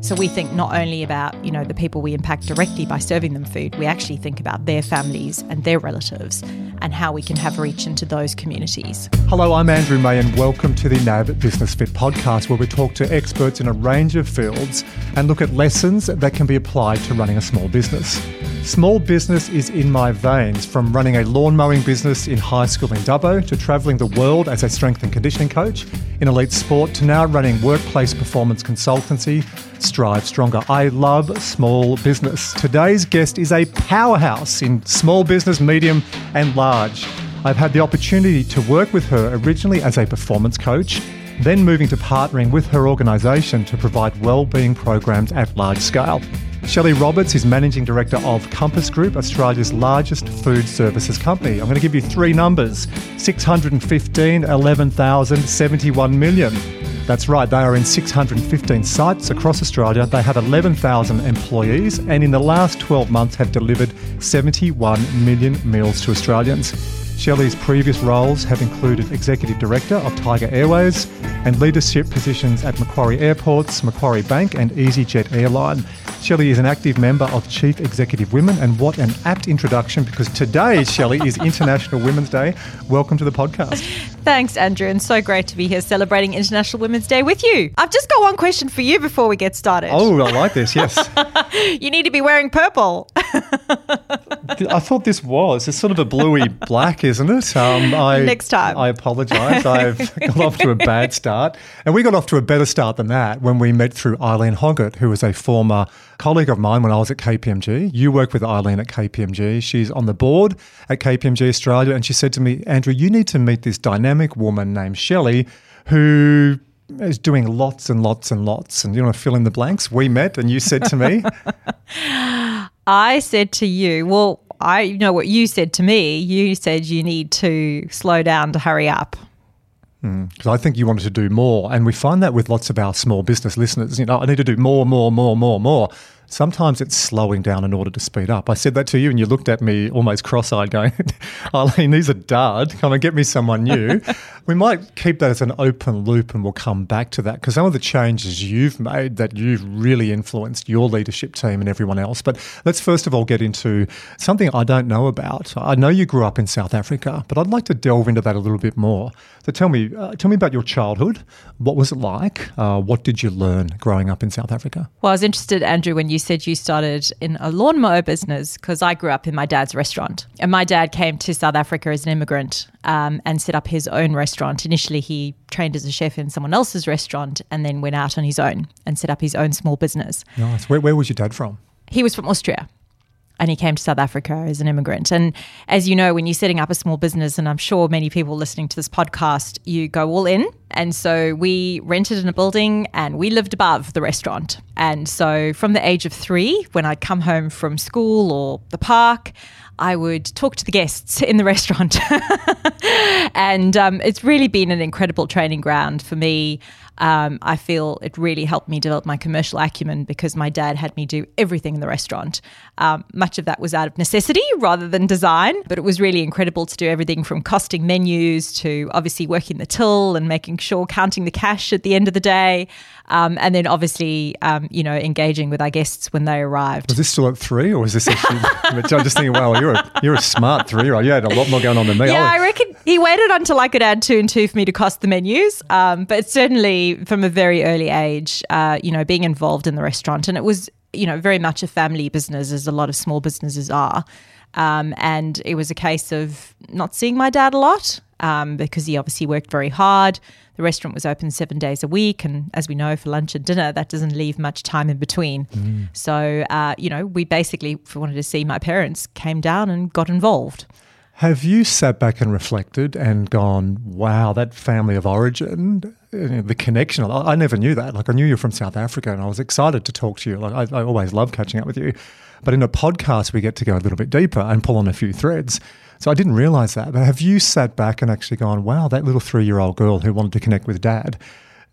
So we think not only about, you know, the people we impact directly by serving them food, we actually think about their families and their relatives and how we can have reach into those communities. Hello, I'm Andrew May and welcome to the NAB Business Fit podcast where we talk to experts in a range of fields and look at lessons that can be applied to running a small business. Small business is in my veins from running a lawn mowing business in high school in Dubbo to travelling the world as a strength and conditioning coach in elite sport to now running workplace performance consultancy Strive Stronger. I love small business. Today's guest is a powerhouse in small business, medium, and large. I've had the opportunity to work with her originally as a performance coach, then moving to partnering with her organisation to provide well-being programs at large scale. Shelley Roberts is Managing Director of Compass Group, Australia's largest food services company. I'm going to give you three numbers 615, 11,000, 71 million. That's right, they are in 615 sites across Australia. They have 11,000 employees and in the last 12 months have delivered 71 million meals to Australians. Shelley's previous roles have included Executive Director of Tiger Airways and leadership positions at Macquarie Airports, Macquarie Bank, and EasyJet Airline. Shelley is an active member of Chief Executive Women, and what an apt introduction because today, Shelley, is International Women's Day. Welcome to the podcast. Thanks, Andrew, and so great to be here celebrating International Women's Day with you. I've just got one question for you before we get started. Oh, I like this, yes. you need to be wearing purple. I thought this was. It's sort of a bluey black, isn't it? Um, I, Next time. I apologise. I've got off to a bad start. And we got off to a better start than that when we met through Eileen Hoggett, who was a former colleague of mine when I was at KPMG. You work with Eileen at KPMG. She's on the board at KPMG Australia. And she said to me, Andrew, you need to meet this dynamic woman named Shelley who is doing lots and lots and lots. And you want to fill in the blanks? We met and you said to me, I said to you, well, I know what you said to me. You said you need to slow down to hurry up. Because mm, I think you wanted to do more. And we find that with lots of our small business listeners. You know, I need to do more, more, more, more, more. Sometimes it's slowing down in order to speed up. I said that to you, and you looked at me almost cross eyed, going, Eileen, these are dud. Come and get me someone new. we might keep that as an open loop and we'll come back to that because some of the changes you've made that you've really influenced your leadership team and everyone else. But let's first of all get into something I don't know about. I know you grew up in South Africa, but I'd like to delve into that a little bit more. So tell me, uh, tell me about your childhood. What was it like? Uh, what did you learn growing up in South Africa? Well, I was interested, Andrew, when you said you started in a lawnmower business because I grew up in my dad's restaurant, and my dad came to South Africa as an immigrant um, and set up his own restaurant. Initially, he trained as a chef in someone else's restaurant, and then went out on his own and set up his own small business. Nice. Where, where was your dad from? He was from Austria and he came to South Africa as an immigrant. And as you know, when you're setting up a small business, and I'm sure many people listening to this podcast, you go all in. And so we rented in a building and we lived above the restaurant. And so from the age of three, when I'd come home from school or the park, I would talk to the guests in the restaurant. and um, it's really been an incredible training ground for me um, I feel it really helped me develop my commercial acumen because my dad had me do everything in the restaurant. Um, much of that was out of necessity rather than design, but it was really incredible to do everything from costing menus to obviously working the till and making sure counting the cash at the end of the day. Um, and then obviously, um, you know, engaging with our guests when they arrived. Was this still at three, or was this actually? I'm just thinking, wow, you're a you're a smart three, right? You had a lot more going on than me. Yeah, I reckon he waited until I could add two and two for me to cost the menus. Um, but certainly from a very early age, uh, you know, being involved in the restaurant, and it was you know very much a family business, as a lot of small businesses are. Um, and it was a case of not seeing my dad a lot um, because he obviously worked very hard. The restaurant was open seven days a week, and as we know, for lunch and dinner, that doesn't leave much time in between. Mm. So, uh, you know, we basically, if we wanted to see my parents, came down and got involved. Have you sat back and reflected and gone, wow, that family of origin, eh, the connection? I never knew that. Like, I knew you're from South Africa and I was excited to talk to you. Like, I, I always love catching up with you. But in a podcast, we get to go a little bit deeper and pull on a few threads. So I didn't realize that. But have you sat back and actually gone, wow, that little three year old girl who wanted to connect with dad,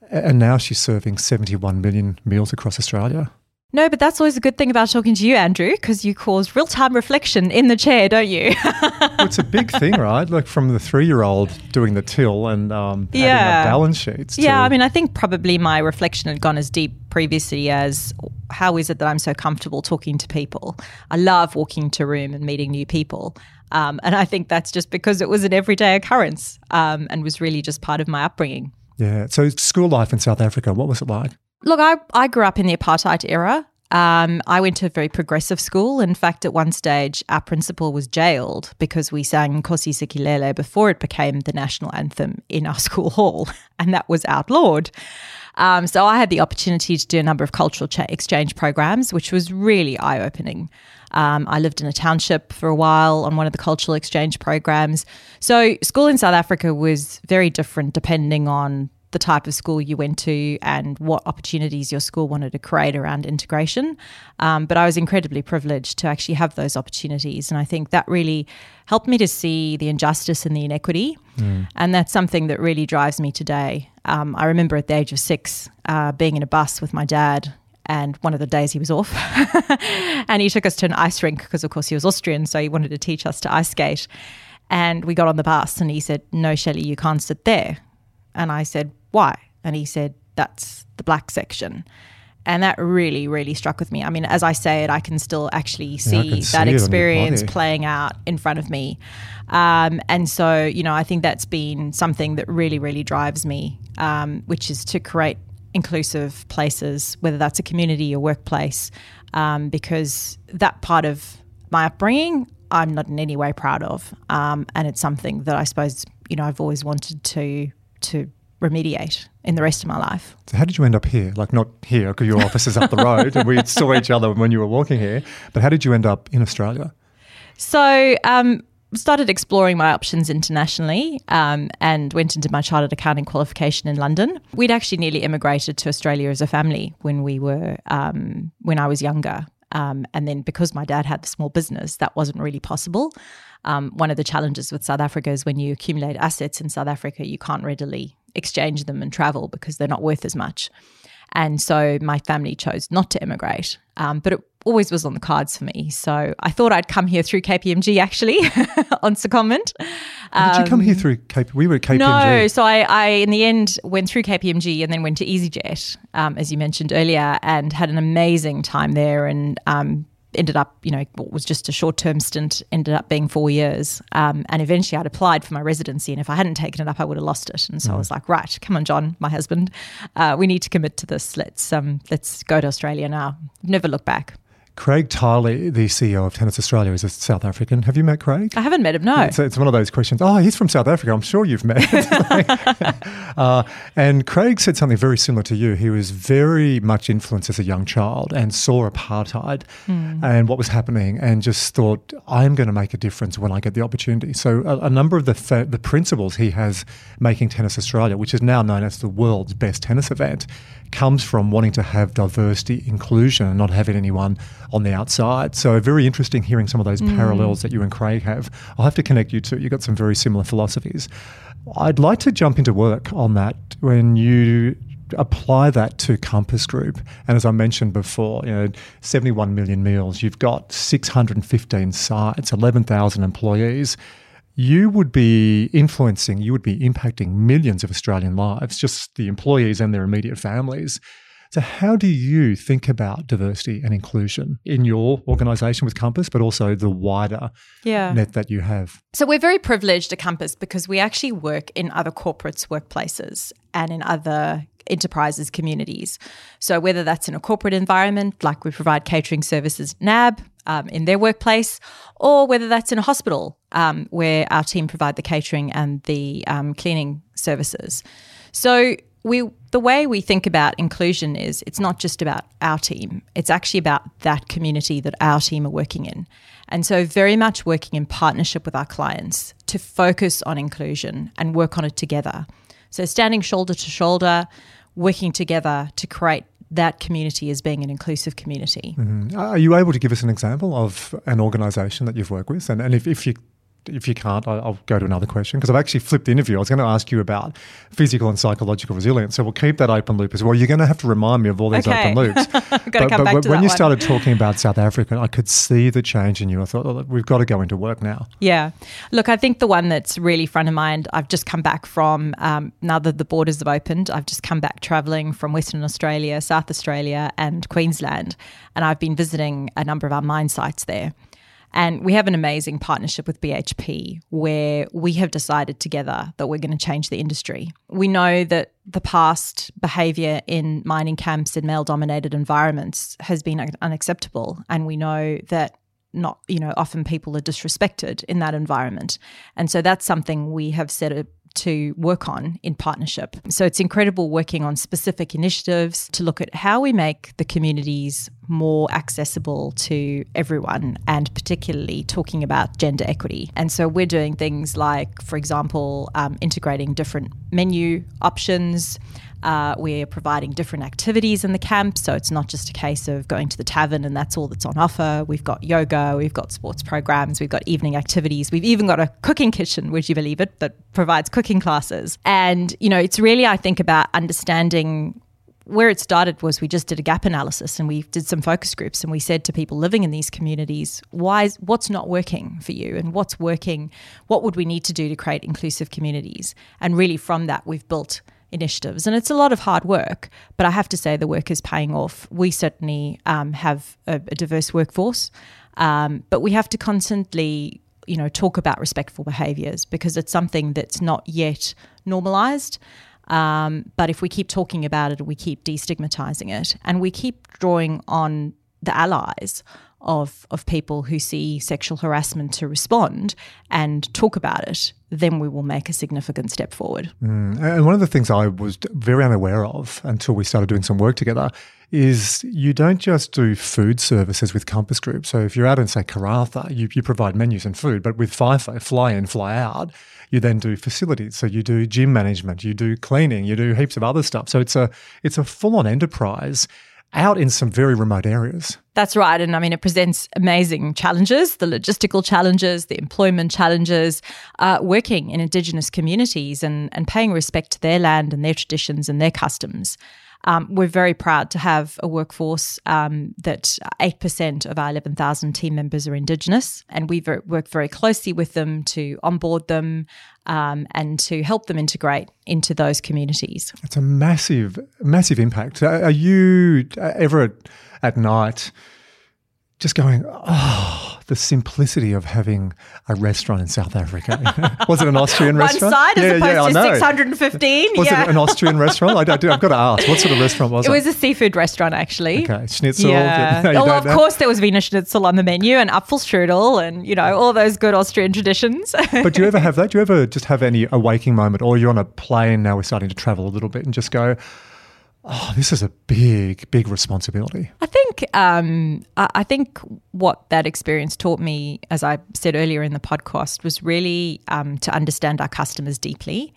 and now she's serving 71 million meals across Australia? No, but that's always a good thing about talking to you, Andrew, because you cause real time reflection in the chair, don't you? well, it's a big thing, right? Like from the three year old doing the till and um, yeah. adding up balance sheets. Yeah, I mean, I think probably my reflection had gone as deep previously as how is it that I'm so comfortable talking to people? I love walking to room and meeting new people. Um, and I think that's just because it was an everyday occurrence um, and was really just part of my upbringing. Yeah. So, school life in South Africa, what was it like? Look, I, I grew up in the apartheid era. Um, I went to a very progressive school. In fact, at one stage, our principal was jailed because we sang Nkosi Sikelel before it became the national anthem in our school hall, and that was outlawed. Um, so I had the opportunity to do a number of cultural cha- exchange programs, which was really eye opening. Um, I lived in a township for a while on one of the cultural exchange programs. So, school in South Africa was very different depending on the type of school you went to and what opportunities your school wanted to create around integration. Um, but I was incredibly privileged to actually have those opportunities. And I think that really helped me to see the injustice and the inequity. Mm. And that's something that really drives me today. Um, I remember at the age of six uh, being in a bus with my dad and one of the days he was off and he took us to an ice rink because of course he was austrian so he wanted to teach us to ice skate and we got on the bus and he said no shelley you can't sit there and i said why? And he said, That's the black section. And that really, really struck with me. I mean, as I say it, I can still actually see yeah, that see experience playing out in front of me. Um, and so, you know, I think that's been something that really, really drives me, um, which is to create inclusive places, whether that's a community or workplace, um, because that part of my upbringing, I'm not in any way proud of. Um, and it's something that I suppose, you know, I've always wanted to to remediate in the rest of my life. So, how did you end up here? Like, not here because your office is up the road and we saw each other when you were walking here, but how did you end up in Australia? So, um, started exploring my options internationally um, and went into my chartered accounting qualification in London. We'd actually nearly immigrated to Australia as a family when we were um, when I was younger. Um, and then because my dad had the small business, that wasn't really possible. Um, one of the challenges with South Africa is when you accumulate assets in South Africa, you can't readily exchange them and travel because they're not worth as much. And so my family chose not to immigrate, um, but it always was on the cards for me. So I thought I'd come here through KPMG actually on secondment. Um, did you come here um, through KP? We were at KPMG. No, so I, I, in the end went through KPMG and then went to EasyJet, um, as you mentioned earlier, and had an amazing time there and um, ended up, you know, what was just a short term stint, ended up being four years. Um, and eventually I'd applied for my residency. And if I hadn't taken it up, I would have lost it. And so mm. I was like, right, come on, John, my husband, uh, we need to commit to this. Let's, um, let's go to Australia now. Never look back. Craig Tiley, the CEO of Tennis Australia, is a South African. Have you met Craig? I haven't met him, no. It's, it's one of those questions. Oh, he's from South Africa. I'm sure you've met. uh, and Craig said something very similar to you. He was very much influenced as a young child and saw apartheid mm. and what was happening and just thought, I'm going to make a difference when I get the opportunity. So, a, a number of the, fa- the principles he has making Tennis Australia, which is now known as the world's best tennis event, comes from wanting to have diversity, inclusion, and not having anyone on the outside. So, very interesting hearing some of those mm. parallels that you and Craig have. I'll have to connect you two. You've got some very similar philosophies. I'd like to jump into work on that when you apply that to Compass Group. And as I mentioned before, you know, 71 million meals, you've got 615 sites, 11,000 employees you would be influencing, you would be impacting millions of Australian lives, just the employees and their immediate families. So, how do you think about diversity and inclusion in your organisation with Compass, but also the wider yeah. net that you have? So, we're very privileged at Compass because we actually work in other corporates' workplaces and in other enterprises communities. So, whether that's in a corporate environment, like we provide catering services, NAB, um, in their workplace, or whether that's in a hospital um, where our team provide the catering and the um, cleaning services. So we the way we think about inclusion is it's not just about our team it's actually about that community that our team are working in and so very much working in partnership with our clients to focus on inclusion and work on it together so standing shoulder to shoulder working together to create that community as being an inclusive community. Mm-hmm. Are you able to give us an example of an organisation that you've worked with? And, and if, if you if you can't, I- I'll go to another question because I've actually flipped the interview. I was going to ask you about physical and psychological resilience. So we'll keep that open loop as well. You're going to have to remind me of all these Okay. open loops. But but when when you one. started talking about South Africa, I could see the change in you. I thought, oh, we've got to go into work now. Yeah. Look, I think the one that's really front of mind, I've just come back from, um, now that the borders have opened, I've just come back traveling from Western Australia, South Australia, and Queensland. And I've been visiting a number of our mine sites there. And we have an amazing partnership with BHP where we have decided together that we're going to change the industry. We know that the past behavior in mining camps in male dominated environments has been unacceptable. And we know that not, you know, often people are disrespected in that environment. And so that's something we have set a, to work on in partnership. So it's incredible working on specific initiatives to look at how we make the communities more accessible to everyone and particularly talking about gender equity. And so we're doing things like, for example, um, integrating different menu options. Uh, we're providing different activities in the camp. So it's not just a case of going to the tavern and that's all that's on offer. We've got yoga, we've got sports programs, we've got evening activities. We've even got a cooking kitchen, would you believe it, that provides cooking classes. And, you know, it's really, I think, about understanding where it started was we just did a gap analysis and we did some focus groups and we said to people living in these communities why is, what's not working for you and what's working what would we need to do to create inclusive communities and really from that we've built initiatives. And it's a lot of hard work but i have to say the work is paying off. We certainly um, have a, a diverse workforce um, but we have to constantly you know talk about respectful behaviors because it's something that's not yet normalized um, but if we keep talking about it, we keep destigmatizing it, and we keep drawing on the allies of of people who see sexual harassment to respond and talk about it, then we will make a significant step forward. Mm. And one of the things I was very unaware of until we started doing some work together is you don't just do food services with Compass Group. So if you're out in, say, Karratha, you, you provide menus and food, but with FIFO, fly in, fly out, you then do facilities. So you do gym management, you do cleaning, you do heaps of other stuff. So it's a it's a full on enterprise out in some very remote areas. That's right. And I mean, it presents amazing challenges the logistical challenges, the employment challenges, uh, working in Indigenous communities and, and paying respect to their land and their traditions and their customs. Um, we're very proud to have a workforce um, that 8% of our 11,000 team members are Indigenous, and we work very closely with them to onboard them um, and to help them integrate into those communities. It's a massive, massive impact. Are you ever at, at night just going, oh, the simplicity of having a restaurant in South Africa? Was it an Austrian One restaurant? side as I opposed to know. 615. Was yeah. it an Austrian restaurant? I, I do, I've got to ask. What sort of restaurant was It it? was a seafood restaurant, actually. okay, schnitzel. Yeah. No, well, of know? course, there was Wiener Schnitzel on the menu and Apfelstrudel and, you know, all those good Austrian traditions. But do you ever have that? Do you ever just have any a waking moment, or you're on a plane now? We're starting to travel a little bit, and just go, "Oh, this is a big, big responsibility." I think um, I think what that experience taught me, as I said earlier in the podcast, was really um, to understand our customers deeply.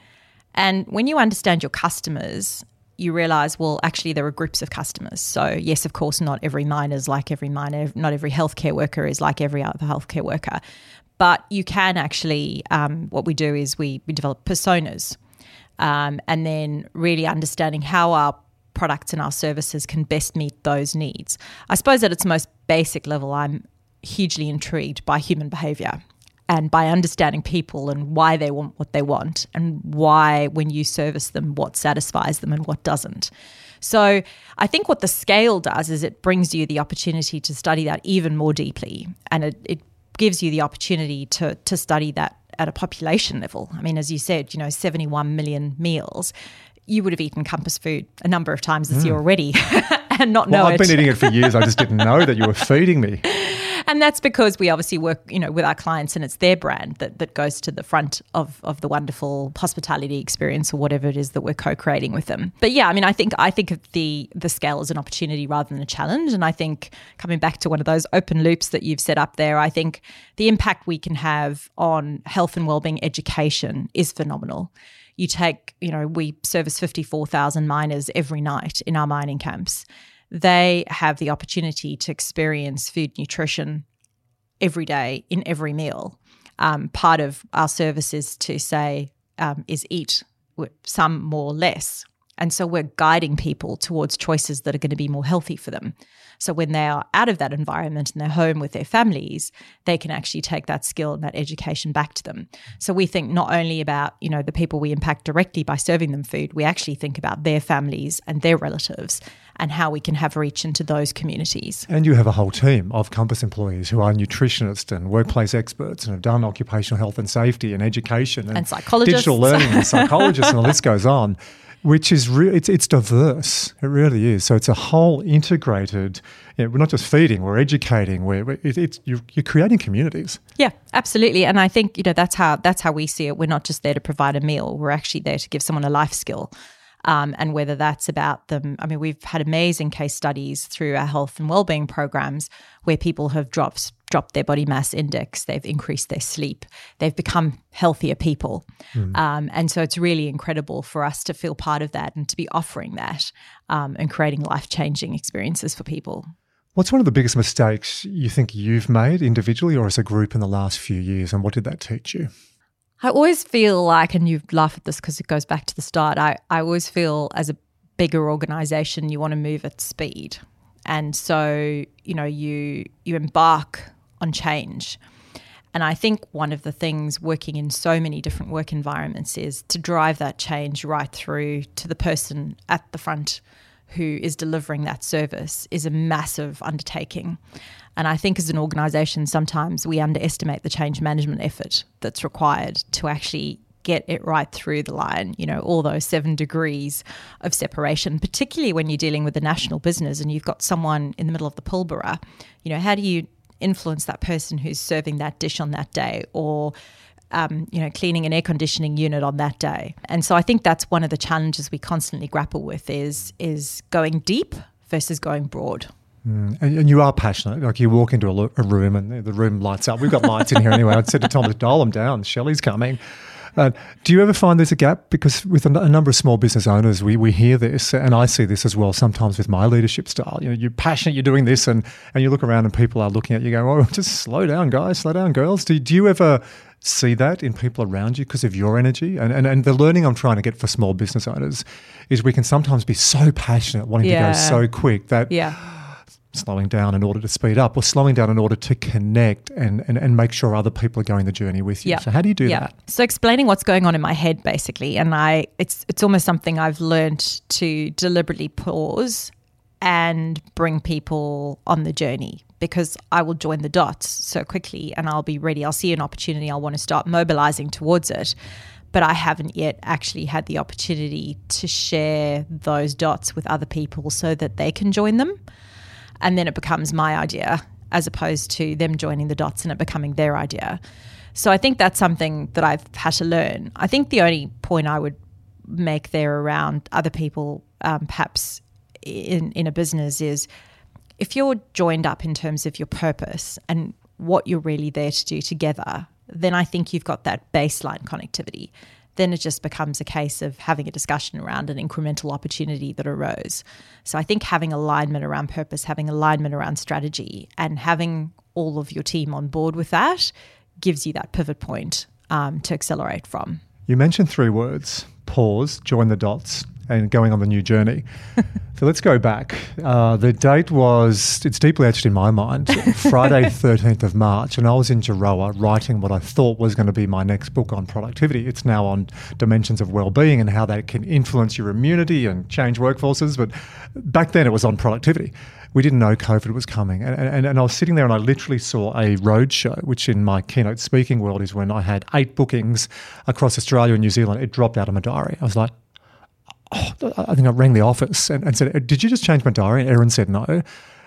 And when you understand your customers, you realize, well, actually, there are groups of customers. So, yes, of course, not every miner is like every miner, not every healthcare worker is like every other healthcare worker. But you can actually, um, what we do is we, we develop personas um, and then really understanding how our products and our services can best meet those needs. I suppose at its most basic level, I'm hugely intrigued by human behavior and by understanding people and why they want what they want and why, when you service them, what satisfies them and what doesn't. So, I think what the scale does is it brings you the opportunity to study that even more deeply and it, it gives you the opportunity to, to study that at a population level. I mean, as you said, you know, 71 million meals. You would have eaten Compass food a number of times this year hmm. already and not know Well, I've it. been eating it for years. I just didn't know that you were feeding me. and that's because we obviously work, you know, with our clients and it's their brand that, that goes to the front of, of the wonderful hospitality experience or whatever it is that we're co-creating with them. But yeah, I mean, I think I think of the the scale as an opportunity rather than a challenge. And I think coming back to one of those open loops that you've set up there, I think the impact we can have on health and wellbeing education is phenomenal. You take, you know, we service 54,000 miners every night in our mining camps. They have the opportunity to experience food nutrition every day in every meal. um, part of our service is to say, um, is eat some more less. And so we're guiding people towards choices that are going to be more healthy for them. So when they are out of that environment and they're home with their families, they can actually take that skill and that education back to them. So we think not only about, you know, the people we impact directly by serving them food, we actually think about their families and their relatives and how we can have reach into those communities. And you have a whole team of Compass employees who are nutritionists and workplace experts and have done occupational health and safety and education and, and psychologists. digital learning and psychologists and the list goes on which is it's it's diverse. It really is. So it's a whole integrated. You know, we're not just feeding; we're educating. We're it, it's you're, you're creating communities. Yeah, absolutely. And I think you know that's how that's how we see it. We're not just there to provide a meal. We're actually there to give someone a life skill. Um, and whether that's about them, I mean, we've had amazing case studies through our health and wellbeing programs where people have dropped dropped their body mass index, they've increased their sleep, they've become healthier people. Mm. Um, and so it's really incredible for us to feel part of that and to be offering that um, and creating life changing experiences for people. What's one of the biggest mistakes you think you've made individually or as a group in the last few years, and what did that teach you? I always feel like, and you laugh at this because it goes back to the start, I, I always feel as a bigger organization, you want to move at speed. And so, you know, you you embark on change. And I think one of the things working in so many different work environments is to drive that change right through to the person at the front who is delivering that service is a massive undertaking. And I think as an organization, sometimes we underestimate the change management effort that's required to actually get it right through the line, you know, all those seven degrees of separation, particularly when you're dealing with a national business and you've got someone in the middle of the Pilbara. You know, how do you influence that person who's serving that dish on that day or um, you know, cleaning an air conditioning unit on that day. And so I think that's one of the challenges we constantly grapple with is is going deep versus going broad. Mm. And, you are passionate. Like you walk into a, a, room and the room lights up. We've got lights in here anyway. I'd said to Thomas, dial them down. Shelley's coming. Uh, do you ever find there's a gap? Because with a, a, number of small business owners, we, we hear this, and I see this as well sometimes with my leadership style. You know, you're passionate, you're doing this, and, and you look around and people are looking at you going, oh, just slow down, guys, slow down, girls. Do, do you ever see that in people around you because of your energy? And, and, and the learning I'm trying to get for small business owners is we can sometimes be so passionate, wanting yeah. to go so quick that. Yeah slowing down in order to speed up or slowing down in order to connect and, and, and make sure other people are going the journey with you. Yeah. So how do you do yeah. that? So explaining what's going on in my head basically and I it's it's almost something I've learned to deliberately pause and bring people on the journey because I will join the dots so quickly and I'll be ready. I'll see an opportunity, I'll want to start mobilizing towards it. But I haven't yet actually had the opportunity to share those dots with other people so that they can join them and then it becomes my idea as opposed to them joining the dots and it becoming their idea. So I think that's something that I've had to learn. I think the only point I would make there around other people, um, perhaps in in a business, is if you're joined up in terms of your purpose and what you're really there to do together, then I think you've got that baseline connectivity then it just becomes a case of having a discussion around an incremental opportunity that arose. So I think having alignment around purpose, having alignment around strategy, and having all of your team on board with that gives you that pivot point um, to accelerate from. You mentioned three words pause, join the dots, and going on the new journey. so let's go back. Uh, the date was, it's deeply etched in my mind, Friday, 13th of March, and I was in Jiroa writing what I thought was going to be my next book on productivity. It's now on dimensions of well-being and how that can influence your immunity and change workforces. But back then it was on productivity. We didn't know COVID was coming. And, and, and I was sitting there and I literally saw a roadshow, which in my keynote speaking world is when I had eight bookings across Australia and New Zealand. It dropped out of my diary. I was like, oh, I think I rang the office and, and, said, Did you just change my diary? And Erin said no.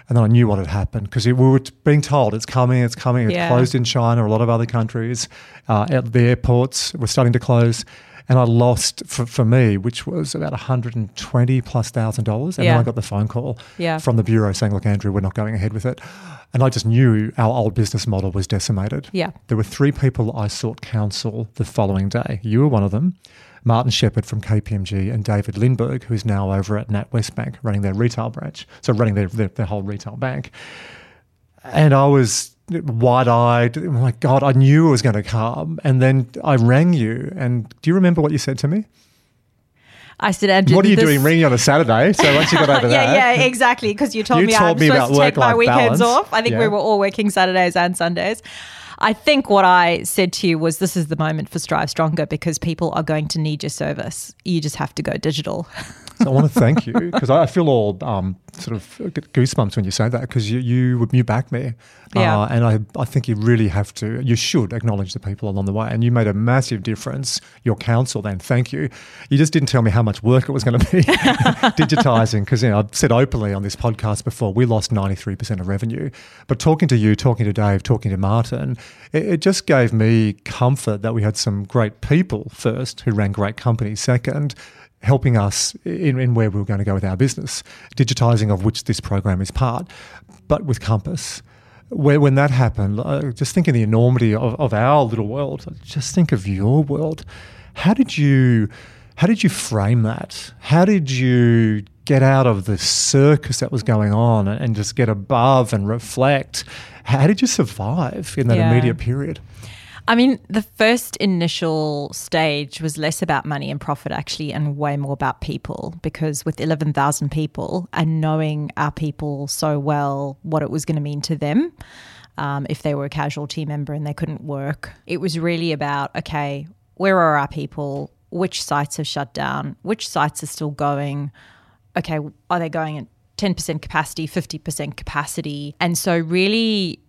And then I knew what had happened because we were being told it's coming, it's coming. It's yeah. closed in China, a lot of other countries. Uh, the airports were starting to close. And I lost for, for me, which was about 120 plus thousand dollars. And yeah. then I got the phone call yeah. from the bureau saying, Look, Andrew, we're not going ahead with it. And I just knew our old business model was decimated. Yeah. There were three people I sought counsel the following day. You were one of them. Martin Shepherd from KPMG and David Lindberg, who's now over at NatWest Bank running their retail branch, so running their, their, their whole retail bank. and I was wide eyed. Oh my God, I knew it was going to come. And then I rang you. And do you remember what you said to me? I said, Andrew, What are you this- doing ringing on a Saturday? So once you got over there. yeah, that. yeah, exactly. Because you told You me told I'm me supposed about to take my weekends balance. off. I think we were all working Saturdays and Sundays. I think what I said to you was this is the moment for Strive Stronger because people are going to need your service. You just have to go digital. So I want to thank you because I feel all um, sort of goosebumps when you say that because you you you back me, Yeah. uh, and I I think you really have to you should acknowledge the people along the way, and you made a massive difference. Your counsel, then thank you. You just didn't tell me how much work it was going to be digitizing because you know I've said openly on this podcast before we lost ninety three percent of revenue, but talking to you, talking to Dave, talking to Martin, it, it just gave me comfort that we had some great people first who ran great companies. Second helping us in, in where we were going to go with our business, digitizing of which this program is part, but with Compass. Where when that happened, uh, just think of the enormity of, of our little world. Just think of your world. How did you, how did you frame that? How did you get out of the circus that was going on and, and just get above and reflect? How did you survive in that Yeah. immediate period? I mean, the first initial stage was less about money and profit, actually, and way more about people. Because with 11,000 people and knowing our people so well, what it was going to mean to them um, if they were a casual team member and they couldn't work, it was really about okay, where are our people? Which sites have shut down? Which sites are still going? Okay, are they going at 10% capacity, 50% capacity? And so, really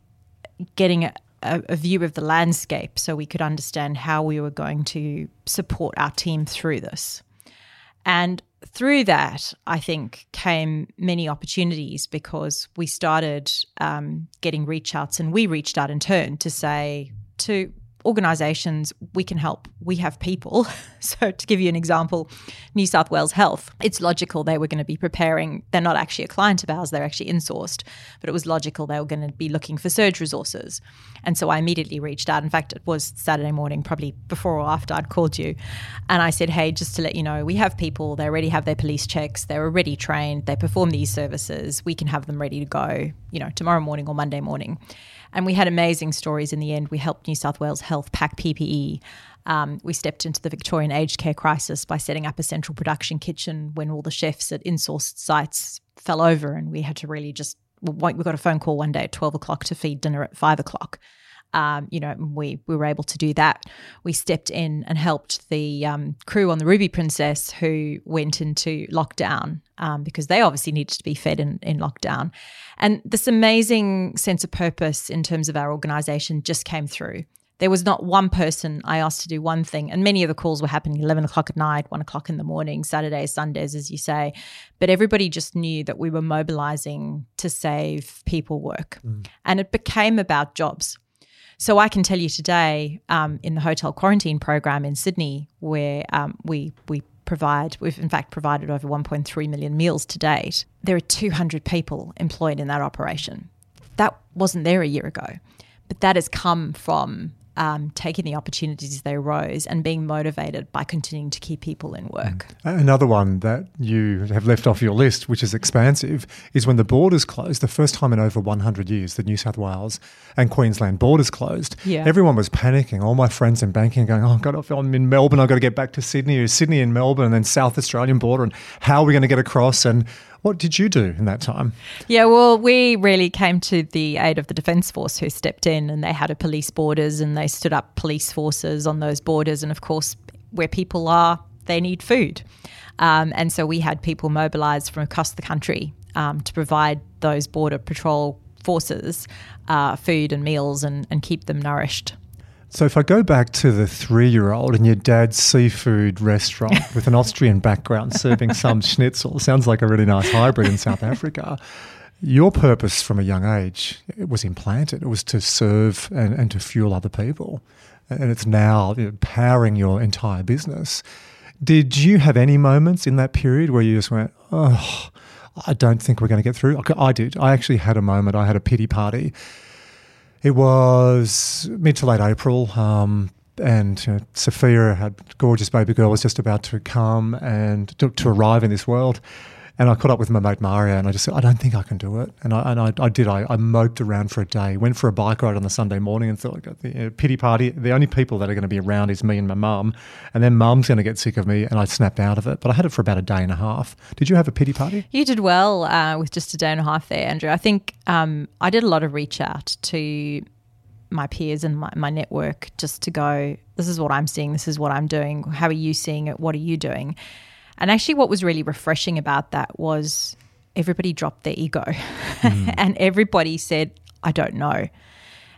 getting a, a, view of the landscape so we could understand how we were going to support our team through this. And through that, I think came many opportunities because we started um, getting reach outs and we reached out in turn to say to organizations, we can help. We have people. so, to give you an example, New South Wales Health, it's logical they were going to be preparing. They're not actually a client of ours, they're actually insourced, but it was logical they were going to be looking for surge resources. And so I immediately reached out. In fact, it was Saturday morning, probably before or after I'd called you. And I said, hey, just to let you know, we have people, they already have their police checks, they're already trained, they perform these services. We can have them ready to go, you know, tomorrow morning or Monday morning. And we had amazing stories in the end. We helped New South Wales Health pack PPE. Um, we stepped into the Victorian aged care crisis by setting up a central production kitchen when all the chefs at insourced sites fell over, and we had to really just. We got a phone call one day at twelve o'clock to feed dinner at five o'clock. Um, you know, we we were able to do that. We stepped in and helped the um, crew on the Ruby Princess who went into lockdown um, because they obviously needed to be fed in, in lockdown. And this amazing sense of purpose in terms of our organization just came through. There was not one person I asked to do one thing, and many of the calls were happening 11 o'clock at night, 1 o'clock in the morning, Saturdays, Sundays, as you say. But everybody just knew that we were mobilizing to save people work. And it became about jobs. So I can tell you today, um, in the hotel quarantine program in Sydney, where um, we we provide, we've in fact provided over 1.3 million meals to date. There are 200 people employed in that operation. That wasn't there a year ago, but that has come from um, taking the opportunities as they arose and being motivated by continuing to keep people in work. Another one that you have left off your list, which is expansive, is when the borders closed. The first time in over 100 years, the New South Wales and Queensland borders closed. Yeah. Everyone was panicking. All my friends in banking going, "Oh God, I'm in Melbourne. I've got to get back to Sydney, or Sydney and Melbourne, and then South Australian border, and how are we going to get across?" And what did you do in that time? Yeah, well, we really came to the aid of the Defence Force who stepped in and they had a police borders and they stood up police forces on those borders. And of course, where people are, they need food. Um, and so we had people mobilised from across the country um, to provide those border patrol forces uh, food and meals and, and keep them nourished. So if I go back to the three-year-old in your dad's seafood restaurant with an Austrian background serving some schnitzel, sounds like a really nice hybrid in South Africa. Your purpose from a young age it was implanted. It was to serve and, and to fuel other people. And it's now you know, powering your entire business. Did you have any moments in that period where you just went, oh, I don't think we're going to get through? I did. I actually had a moment. I had a pity party. It was mid to late April, um, and you know, Sophia, had gorgeous baby girl, was just about to come and to, to arrive in this world. And I caught up with my mate Mario and I just said, I don't think I can do it. And I, and I, I did. I, I moped around for a day, went for a bike ride on the Sunday morning and thought, got the pity party. The only people that are going to be around is me and my mum. And then mum's going to get sick of me. And I snapped out of it. But I had it for about a day and a half. Did you have a pity party? You did well uh, with just a day and a half there, Andrew. I think um, I did a lot of reach out to my peers and my, my network just to go, this is what I'm seeing, this is what I'm doing. How are you seeing it? What are you doing? And actually, what was really refreshing about that was everybody dropped their ego mm. and everybody said, I don't know.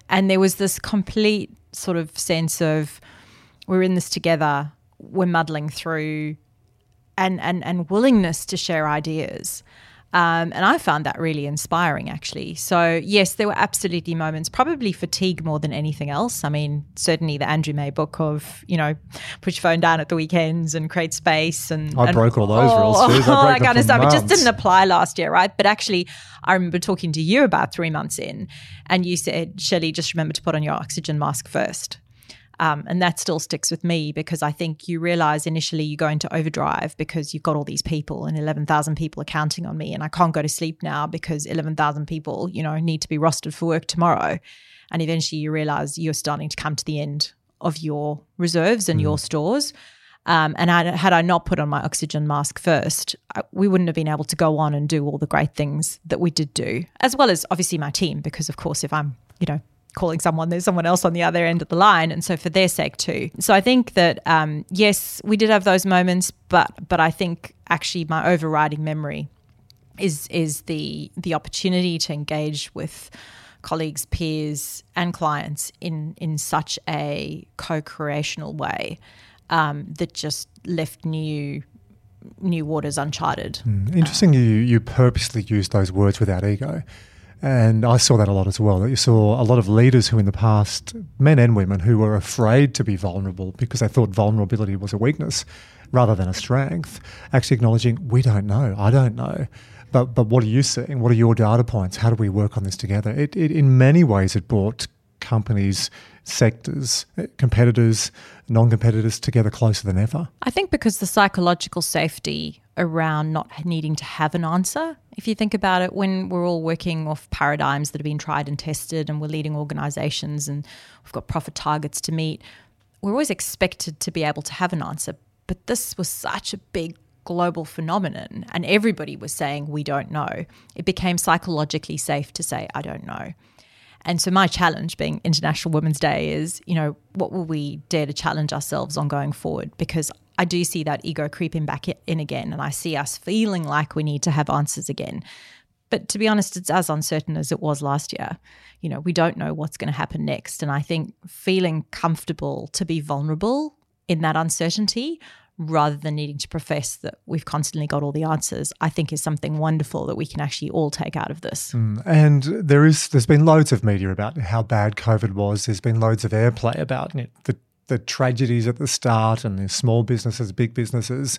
And there was this complete sort of sense of we're in this together, we're muddling through, and, and, and willingness to share ideas. Um, and I found that really inspiring, actually. So, yes, there were absolutely moments, probably fatigue more than anything else. I mean, certainly the Andrew May book of, you know, put your phone down at the weekends and create space. And I and, broke all those oh, rules, All that kind of stuff. Months. It just didn't apply last year, right? But actually, I remember talking to you about three months in, and you said, Shelley, just remember to put on your oxygen mask first. Um, and that still sticks with me because I think you realize initially you go into overdrive because you've got all these people and 11,000 people are counting on me and I can't go to sleep now because 11,000 people, you know, need to be rostered for work tomorrow. And eventually you realize you're starting to come to the end of your reserves and mm. your stores. Um, and had, had I not put on my oxygen mask first, I, we wouldn't have been able to go on and do all the great things that we did do, as well as obviously my team, because of course, if I'm, you know, calling someone, there's someone else on the other end of the line, and so for their sake too. So I think that um, yes, we did have those moments, but but I think actually my overriding memory is is the the opportunity to engage with colleagues, peers, and clients in in such a co-creational way um, that just left new new waters uncharted. Mm. Interesting, you you purposely use those words without ego. And I saw that a lot as well. That you saw a lot of leaders who, in the past, men and women, who were afraid to be vulnerable because they thought vulnerability was a weakness rather than a strength, actually acknowledging, we don't know, I don't know. But, but what are you seeing? What are your data points? How do we work on this together? It, it, in many ways, it brought companies, sectors, competitors, non competitors together closer than ever. I think because the psychological safety around not needing to have an answer. If you think about it, when we're all working off paradigms that have been tried and tested, and we're leading organizations and we've got profit targets to meet, we're always expected to be able to have an answer. But this was such a big global phenomenon, and everybody was saying, We don't know. It became psychologically safe to say, I don't know. And so my challenge being International Women's Day is, you know, what will we dare to challenge ourselves on going forward? Because I do see that ego creeping back in again, and I see us feeling like we need to have answers again. But to be honest, it's as uncertain as it was last year. You know, we don't know what's going to happen next. And I think feeling comfortable to be vulnerable in that uncertainty rather than needing to profess that we've constantly got all the answers, I think is something wonderful that we can actually all take out of this. Mm. And there is there's been loads of media about how bad COVID was. There's been loads of airplay about it, the the tragedies at the start and the small businesses, big businesses,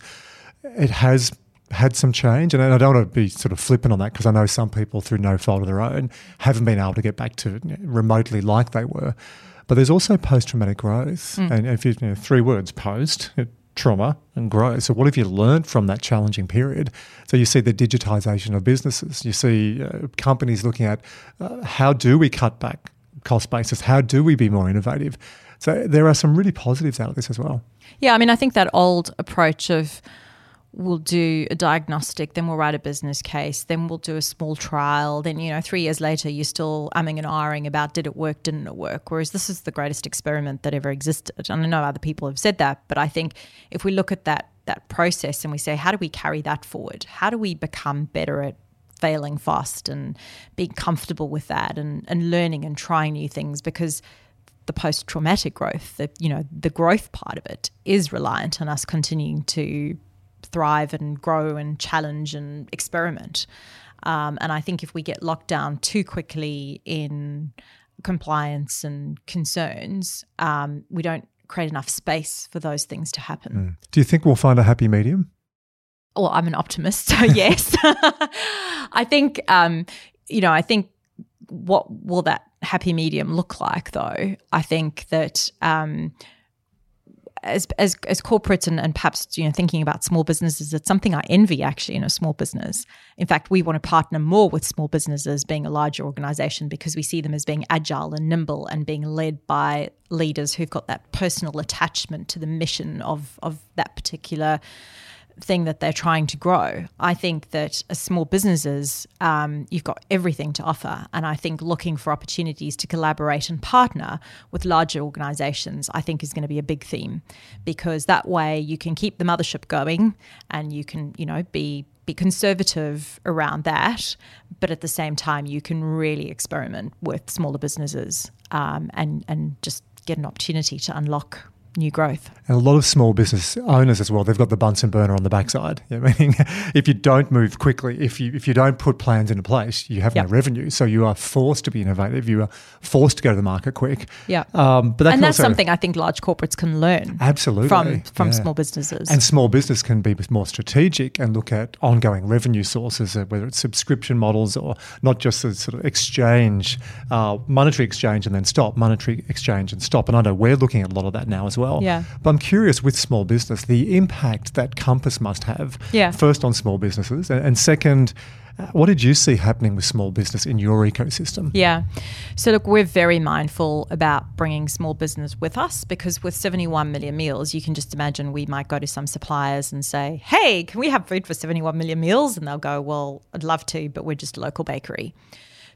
it has had some change. And I don't want to be sort of flippant on that because I know some people, through no fault of their own, haven't been able to get back to remotely like they were. But there's also post traumatic growth. Mm. And if you, you know, three words post, trauma and growth. So, what have you learned from that challenging period? So, you see the digitization of businesses. You see uh, companies looking at uh, how do we cut back cost basis? How do we be more innovative? So there are some really positives out of this as well. Yeah, I mean, I think that old approach of we'll do a diagnostic, then we'll write a business case, then we'll do a small trial, then you know, three years later you're still umming and ahhing about did it work, didn't it work? Whereas this is the greatest experiment that ever existed. And I know other people have said that, but I think if we look at that that process and we say, how do we carry that forward? How do we become better at failing fast and being comfortable with that and, and learning and trying new things because the post traumatic growth, the you know, the growth part of it is reliant on us continuing to thrive and grow and challenge and experiment. Um, and I think if we get locked down too quickly in compliance and concerns, um, we don't create enough space for those things to happen. Mm. Do you think we'll find a happy medium? Well, I'm an optimist, so yes. I think, um, you know, I think what will that happy medium look like, though? I think that um, as as, as corporates and, and perhaps you know thinking about small businesses, it's something I envy actually in a small business. In fact, we want to partner more with small businesses being a larger organization because we see them as being agile and nimble and being led by leaders who've got that personal attachment to the mission of of that particular thing that they're trying to grow. I think that as small businesses, um, you've got everything to offer. And I think looking for opportunities to collaborate and partner with larger organizations, I think is going to be a big theme because that way you can keep the mothership going and you can, you know, be be conservative around that, but at the same time, you can really experiment with smaller businesses um, and and just get an opportunity to unlock new growth. And a lot of small business owners as well, they've got the Bunsen burner on the backside. Know, meaning if you don't move quickly, if you if you don't put plans into place, you have yep. no revenue. So you are forced to be innovative. You are forced to go to the market quick. Yeah. Um, but that and that's also, something I think large corporates can learn. Absolutely. From from yeah. small businesses. And small business can be more strategic and look at ongoing revenue sources, uh, whether it's subscription models or not just the sort of exchange, uh, monetary exchange and then stop, monetary exchange and stop. And I know we're looking at a lot of that now as well well. Yeah. But I'm curious with small business, the impact that Compass must have. Yeah. First on small businesses, and second, uh, what did you see happening with small business in your ecosystem? Yeah. So, look, we're very mindful about bringing small business with us because with 71 million meals, you can just imagine we might go to some suppliers and say, hey, can we have food for 71 million meals? And they'll go, well, I'd love to, but we're just a local bakery.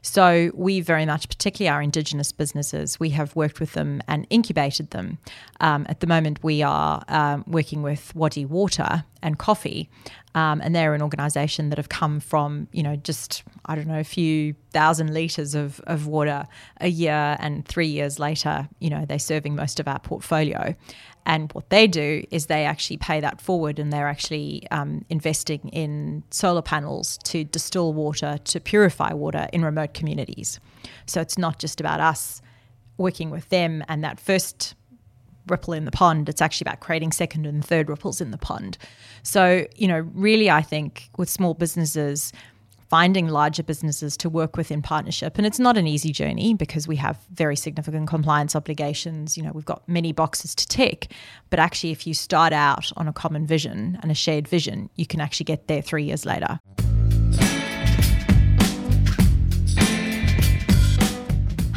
So we very much, particularly our Indigenous businesses, we have worked with them and incubated them. Um, at the moment, we are um, working with Wadi Water and Coffee, um, and they're an organisation that have come from you know just I don't know a few thousand litres of, of water a year, and three years later, you know they're serving most of our portfolio. And what they do is they actually pay that forward and they're actually um, investing in solar panels to distill water, to purify water in remote communities. So it's not just about us working with them and that first ripple in the pond. It's actually about creating second and third ripples in the pond. So, you know, really, I think with small businesses, finding larger businesses to work with in partnership. And it's not an easy journey because we have very significant compliance obligations. You know, we've got many boxes to tick. But actually, if you start out on a common vision and a shared vision, you can actually get there three years later.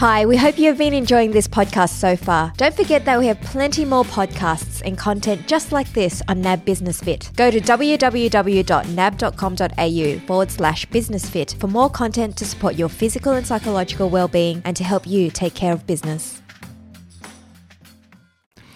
Hi, we hope you have been enjoying this podcast so far. Don't forget that we have plenty more podcasts and content just like this on NAB Business Fit. Go to www.nab.com.au forward slash business fit for more content to support your physical and psychological well-being and to help you take care of business.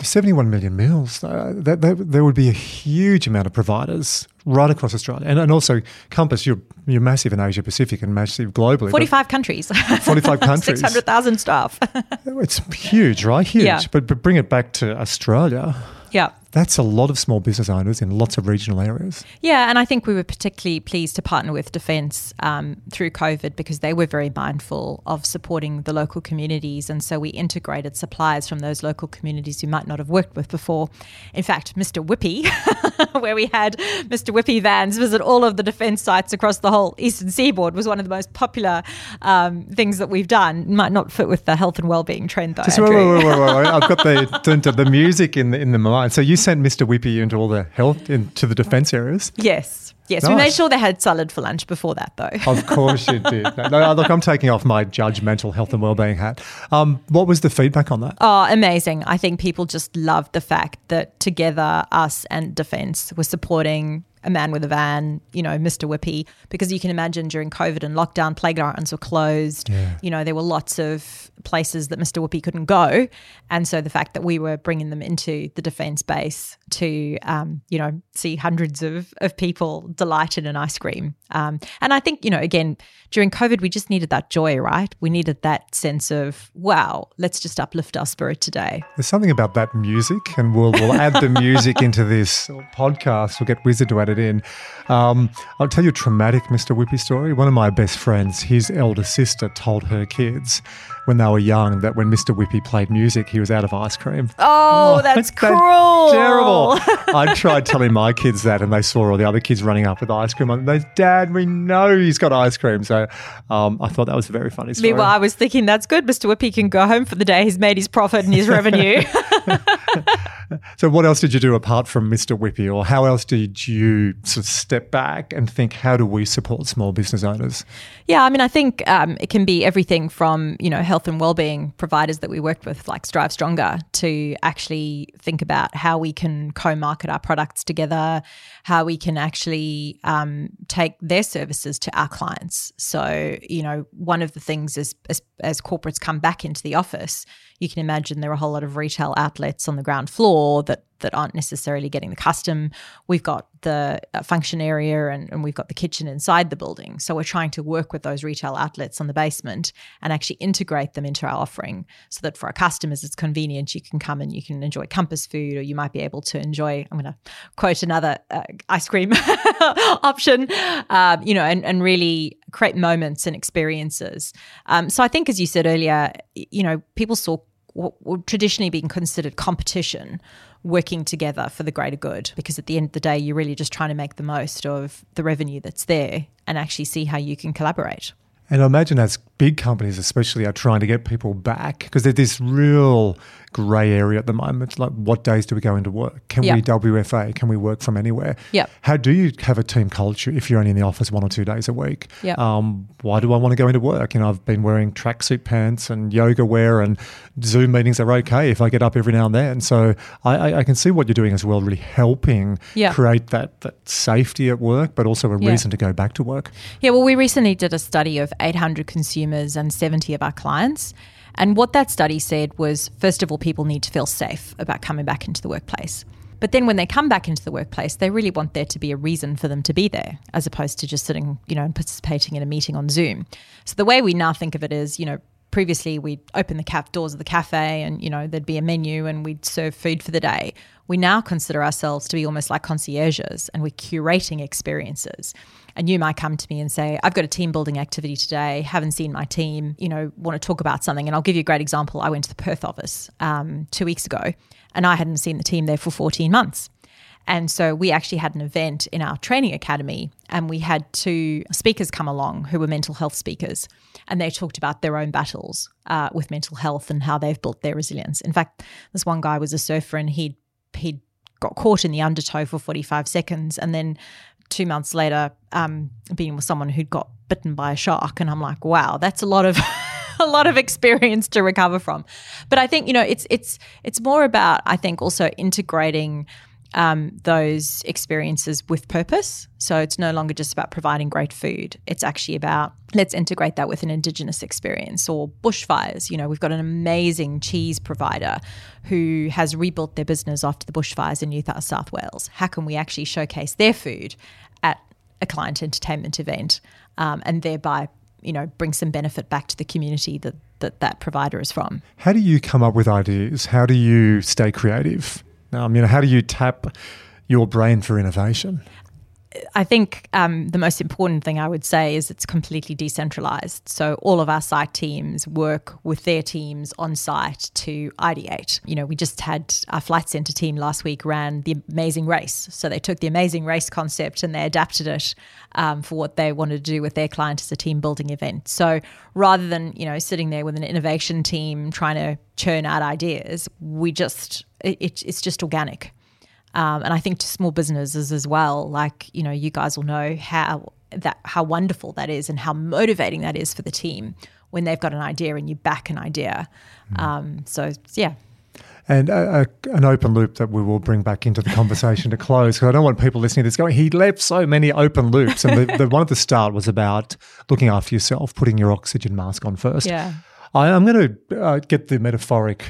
71 million meals, uh, that, that, there would be a huge amount of providers right across Australia. And, and also, Compass, you're, you're massive in Asia Pacific and massive globally. 45 countries. 45 countries. 600,000 staff. it's huge, right? Huge. Yeah. But, but bring it back to Australia. Yeah. That's a lot of small business owners in lots of regional areas. Yeah, and I think we were particularly pleased to partner with Defence um, through COVID because they were very mindful of supporting the local communities. And so we integrated suppliers from those local communities who might not have worked with before. In fact, Mr. Whippy, where we had Mr. Whippy vans visit all of the Defence sites across the whole eastern seaboard, was one of the most popular um, things that we've done. Might not fit with the health and well-being trend, though. Just wait, wait, wait, I've got the, the music in the, in the mind. So you sent Mr. Whippy into all the health into the defence areas. Yes. Yes, nice. we made sure they had salad for lunch before that, though. of course you did. No, look, I'm taking off my judgmental health and wellbeing hat. Um, what was the feedback on that? Oh, amazing! I think people just loved the fact that together, us and Defence were supporting a man with a van, you know, Mr. Whippy, because you can imagine during COVID and lockdown, playgrounds were closed. Yeah. You know, there were lots of places that Mr. Whippy couldn't go. And so the fact that we were bringing them into the defence base to, um, you know, see hundreds of, of people delighted in ice cream. Um, and I think, you know, again, during COVID, we just needed that joy, right? We needed that sense of, wow, let's just uplift our spirit today. There's something about that music, and we'll, we'll add the music into this podcast. We'll get Wizard to add it in. Um, I'll tell you a traumatic Mr. Whippy story. One of my best friends, his elder sister, told her kids when they were young that when Mr. Whippy played music, he was out of ice cream. Oh, oh that's cruel. terrible. I tried telling my kids that, and they saw all the other kids running up with ice cream. And they, Dad, we know he's got ice cream. So um, I thought that was a very funny story. Meanwhile, I was thinking that's good. Mr. Whippy can go home for the day. He's made his profit and his revenue. So, what else did you do apart from Mr. Whippy, or how else did you sort of step back and think, how do we support small business owners? Yeah, I mean, I think um, it can be everything from you know health and well-being providers that we worked with, like Strive Stronger, to actually think about how we can co-market our products together, how we can actually um, take their services to our clients. So, you know, one of the things is as, as corporates come back into the office you can imagine there are a whole lot of retail outlets on the ground floor that that aren't necessarily getting the custom. We've got the uh, function area and, and we've got the kitchen inside the building. So we're trying to work with those retail outlets on the basement and actually integrate them into our offering so that for our customers it's convenient. You can come and you can enjoy Compass food or you might be able to enjoy, I'm going to quote another uh, ice cream option, um, you know, and, and really create moments and experiences. Um, so I think, as you said earlier, you know, people saw what would traditionally being considered competition working together for the greater good because at the end of the day you're really just trying to make the most of the revenue that's there and actually see how you can collaborate. And I imagine as big companies, especially, are trying to get people back because there's this real grey area at the moment. Like, what days do we go into work? Can yep. we WFA? Can we work from anywhere? Yeah. How do you have a team culture if you're only in the office one or two days a week? Yeah. Um, why do I want to go into work? You know, I've been wearing tracksuit pants and yoga wear, and Zoom meetings are okay if I get up every now and then. So I, I, I can see what you're doing as well, really helping yeah. create that that safety at work, but also a yeah. reason to go back to work. Yeah. Well, we recently did a study of 800 consumers and 70 of our clients. And what that study said was first of all, people need to feel safe about coming back into the workplace. But then when they come back into the workplace, they really want there to be a reason for them to be there, as opposed to just sitting, you know, and participating in a meeting on Zoom. So the way we now think of it is, you know, previously we'd open the doors of the cafe and, you know, there'd be a menu and we'd serve food for the day. We now consider ourselves to be almost like concierges and we're curating experiences and you might come to me and say, I've got a team building activity today, haven't seen my team, you know, want to talk about something. And I'll give you a great example. I went to the Perth office um, two weeks ago and I hadn't seen the team there for 14 months. And so we actually had an event in our training academy, and we had two speakers come along who were mental health speakers. And they talked about their own battles uh, with mental health and how they've built their resilience. In fact, this one guy was a surfer and he'd, he'd got caught in the undertow for 45 seconds and then two months later um, being with someone who'd got bitten by a shark, and I'm like, wow, that's a lot of a lot of experience to recover from. But I think you know it's it's it's more about I think also integrating um, those experiences with purpose. So it's no longer just about providing great food. It's actually about let's integrate that with an Indigenous experience or bushfires. You know, we've got an amazing cheese provider who has rebuilt their business after the bushfires in New South Wales. How can we actually showcase their food at a client entertainment event um, and thereby, you know, bring some benefit back to the community that that that provider is from? How do you come up with ideas? How do you stay creative? Um, you know, how do you tap your brain for innovation? I think um, the most important thing I would say is it's completely decentralized. So all of our site teams work with their teams on site to ideate. You know, we just had our Flight Centre team last week ran the Amazing Race. So they took the Amazing Race concept and they adapted it um, for what they wanted to do with their client as a team building event. So rather than you know sitting there with an innovation team trying to churn out ideas, we just it, it's just organic. Um, and I think to small businesses as well, like you know, you guys will know how that how wonderful that is and how motivating that is for the team when they've got an idea and you back an idea. Mm. Um, so yeah. And a, a, an open loop that we will bring back into the conversation to close, because I don't want people listening to this going, he left so many open loops. And the, the one at the start was about looking after yourself, putting your oxygen mask on first. Yeah. I, am going to uh, get the metaphoric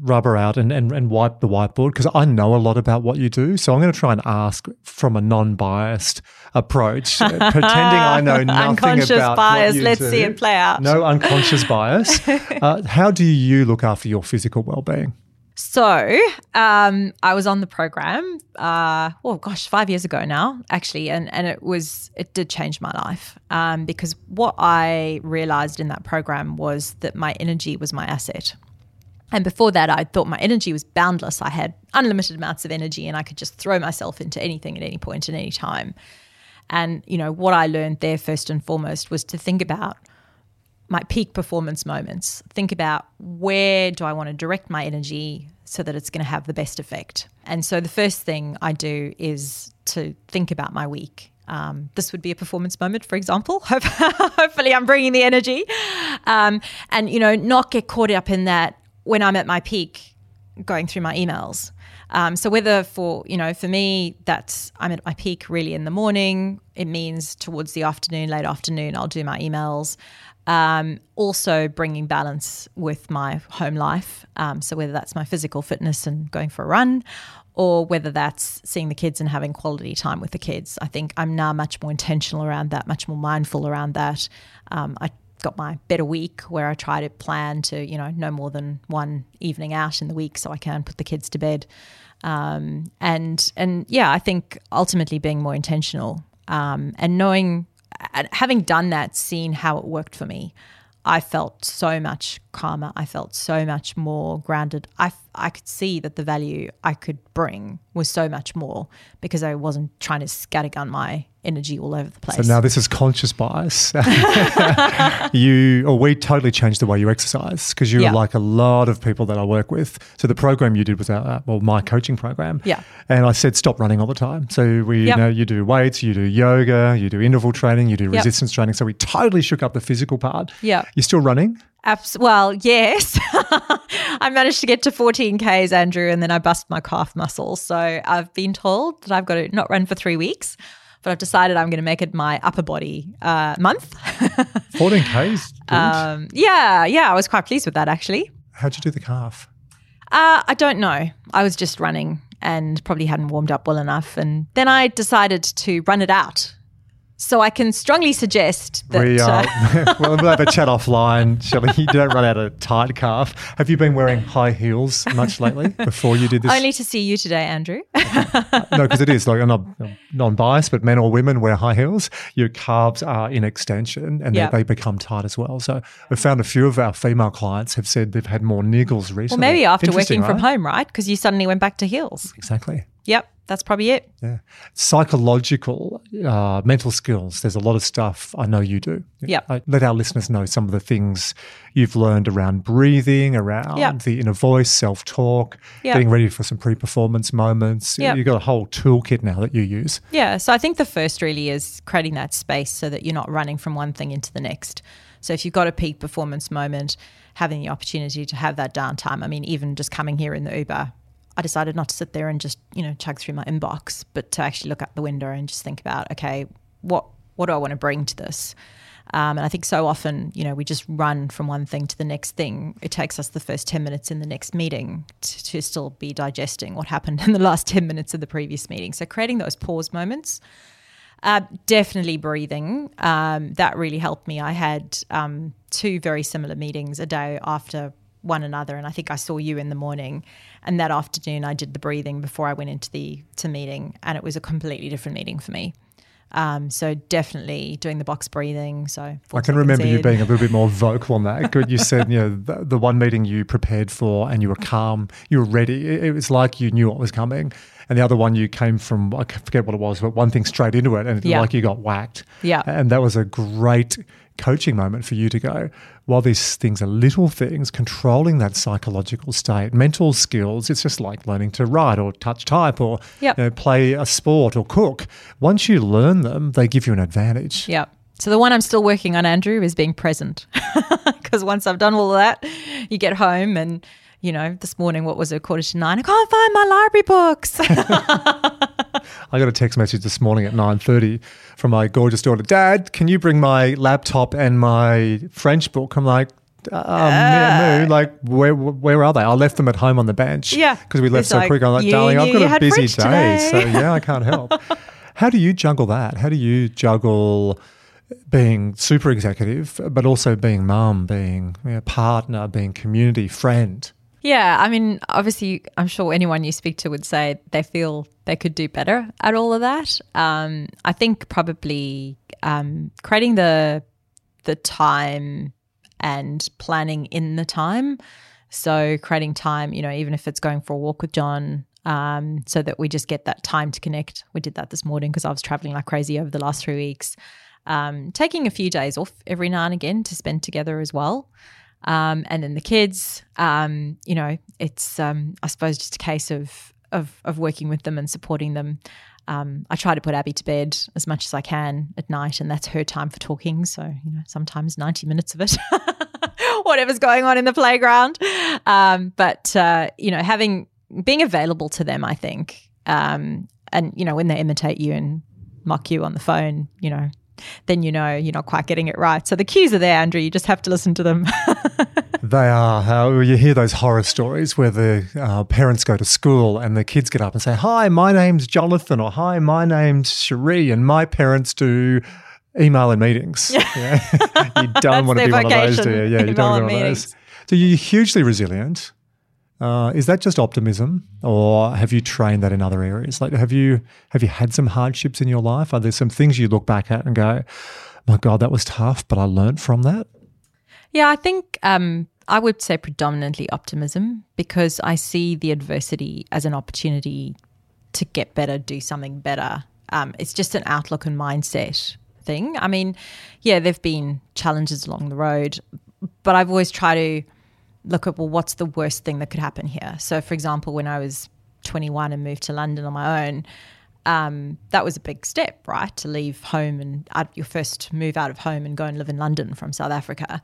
rubber out and, and, and wipe the whiteboard because I know a lot about what you do. So I'm going to try and ask from a non biased approach, pretending I know nothing unconscious about bias. What you Let's do. see it play out. No unconscious bias. Uh, how do you look after your physical well being? So um, I was on the program. Uh, oh gosh, five years ago now, actually, and and it was it did change my life um, because what I realized in that program was that my energy was my asset. And before that, I thought my energy was boundless. I had unlimited amounts of energy and I could just throw myself into anything at any point at any time. And, you know, what I learned there first and foremost was to think about my peak performance moments. Think about where do I want to direct my energy so that it's going to have the best effect. And so the first thing I do is to think about my week. Um, this would be a performance moment, for example. Hopefully, I'm bringing the energy, um, and you know, not get caught up in that when I'm at my peak, going through my emails. Um, so whether for you know for me that's I'm at my peak really in the morning, it means towards the afternoon, late afternoon, I'll do my emails. Um, also bringing balance with my home life. Um, so whether that's my physical fitness and going for a run, or whether that's seeing the kids and having quality time with the kids. I think I'm now much more intentional around that, much more mindful around that. Um, I got my better week where I try to plan to, you know, no more than one evening out in the week so I can put the kids to bed. Um, and and yeah, I think ultimately being more intentional um, and knowing, having done that, seeing how it worked for me, I felt so much calmer. I felt so much more grounded. I, I could see that the value I could bring was so much more because I wasn't trying to scattergun my energy all over the place. So now this is conscious bias. you or we totally changed the way you exercise because you yeah. like a lot of people that I work with. So the program you did was our, well my coaching program. Yeah. And I said stop running all the time. So we yep. you know you do weights, you do yoga, you do interval training, you do yep. resistance training. So we totally shook up the physical part. Yeah. You're still running? Abs- well, yes. I managed to get to 14 Ks, Andrew, and then I bust my calf muscle. So I've been told that I've got to not run for three weeks but I've decided I'm going to make it my upper body uh, month. 14 Ks? Um, yeah, yeah, I was quite pleased with that actually. How'd you do the calf? Uh, I don't know. I was just running and probably hadn't warmed up well enough. And then I decided to run it out so I can strongly suggest that. We, uh, uh, well, we'll have a chat offline, Shelley. You don't run out of tight calf. Have you been wearing high heels much lately before you did this? Only to see you today, Andrew. no, because it is like I'm not non-biased, but men or women wear high heels. Your calves are in extension and yep. they, they, become tight as well. So we've found a few of our female clients have said they've had more niggles recently. Well, maybe after working right? from home, right? Because you suddenly went back to heels. Exactly. Yep that's probably it. Yeah. Psychological, uh, mental skills. There's a lot of stuff I know you do. Yeah. let our listeners know some of the things you've learned around breathing, around yep. the inner voice, self talk, yep. getting ready for some pre performance moments. Yep. You've got a whole toolkit now that you use. Yeah. So I think the first really is creating that space so that you're not running from one thing into the next. So if you've got a peak performance moment, having the opportunity to have that downtime. I mean, even just coming here in the Uber, I decided not to sit there and just, you know, chug through my inbox, but to actually look out the window and just think about, okay, what what do I want to bring to this? Um, and I think so often, you know, we just run from one thing to the next thing. It takes us the first 10 minutes in the next meeting to, to still be digesting what happened in the last 10 minutes of the previous meeting. So creating those pause moments. Uh, definitely breathing. Um, that really helped me. I had um, two very similar meetings a day after one another. And I think I saw you in the morning, and that afternoon I did the breathing before I went into the to meeting, and it was a completely different meeting for me. Um, so definitely doing the box breathing. So I can remember you being a little bit more vocal on that. Good, you said you know the, the, one meeting you prepared for and you were calm, you were ready. It, it, was like you knew what was coming. And the other one you came from I forget what it was, but one thing straight into it, and it yeah. like you got whacked. Yeah, and that was a great coaching moment for you to go, while these things are little things, controlling that psychological state, mental skills, it's just like learning to write or touch type or yep. you know, play a sport or cook. Once you learn them, they give you an advantage. Yeah. So the one I'm still working on, Andrew, is being present. Because once I've done all of that, you get home and you know, this morning, what was it, quarter to nine? I can't find my library books. I got a text message this morning at 9.30 from my gorgeous daughter, Dad, can you bring my laptop and my French book? I'm like, um, uh, like where where are they? I left them at home on the bench. Yeah, because we left so like, quick. I'm like, darling, I've got a busy day, so yeah, I can't help. How do you juggle that? How do you juggle being super executive, but also being mum, being you know, partner, being community friend? Yeah, I mean, obviously, I'm sure anyone you speak to would say they feel they could do better at all of that. Um, I think probably um, creating the the time and planning in the time. So creating time, you know, even if it's going for a walk with John, um, so that we just get that time to connect. We did that this morning because I was traveling like crazy over the last three weeks. um, taking a few days off every now and again to spend together as well. Um, and then the kids, um, you know, it's um, I suppose just a case of of of working with them and supporting them. Um, I try to put Abby to bed as much as I can at night, and that's her time for talking. So you know, sometimes ninety minutes of it, whatever's going on in the playground. Um, but uh, you know, having being available to them, I think, um, and you know, when they imitate you and mock you on the phone, you know, then you know you're not quite getting it right. So the cues are there, Andrew. You just have to listen to them. they are. Uh, you hear those horror stories where the uh, parents go to school and the kids get up and say, Hi, my name's Jonathan, or Hi, my name's Cherie, and my parents do email and meetings. Yeah. you don't want to be one of those, do you? Yeah, you don't want to be one of those. So you're hugely resilient. Uh, is that just optimism, or have you trained that in other areas? Like, have you have you had some hardships in your life? Are there some things you look back at and go, "My God, that was tough," but I learned from that? Yeah, I think um, I would say predominantly optimism because I see the adversity as an opportunity to get better, do something better. Um, it's just an outlook and mindset thing. I mean, yeah, there've been challenges along the road, but I've always tried to look at well, what's the worst thing that could happen here? So, for example, when I was 21 and moved to London on my own, um, that was a big step, right? To leave home and uh, your first move out of home and go and live in London from South Africa.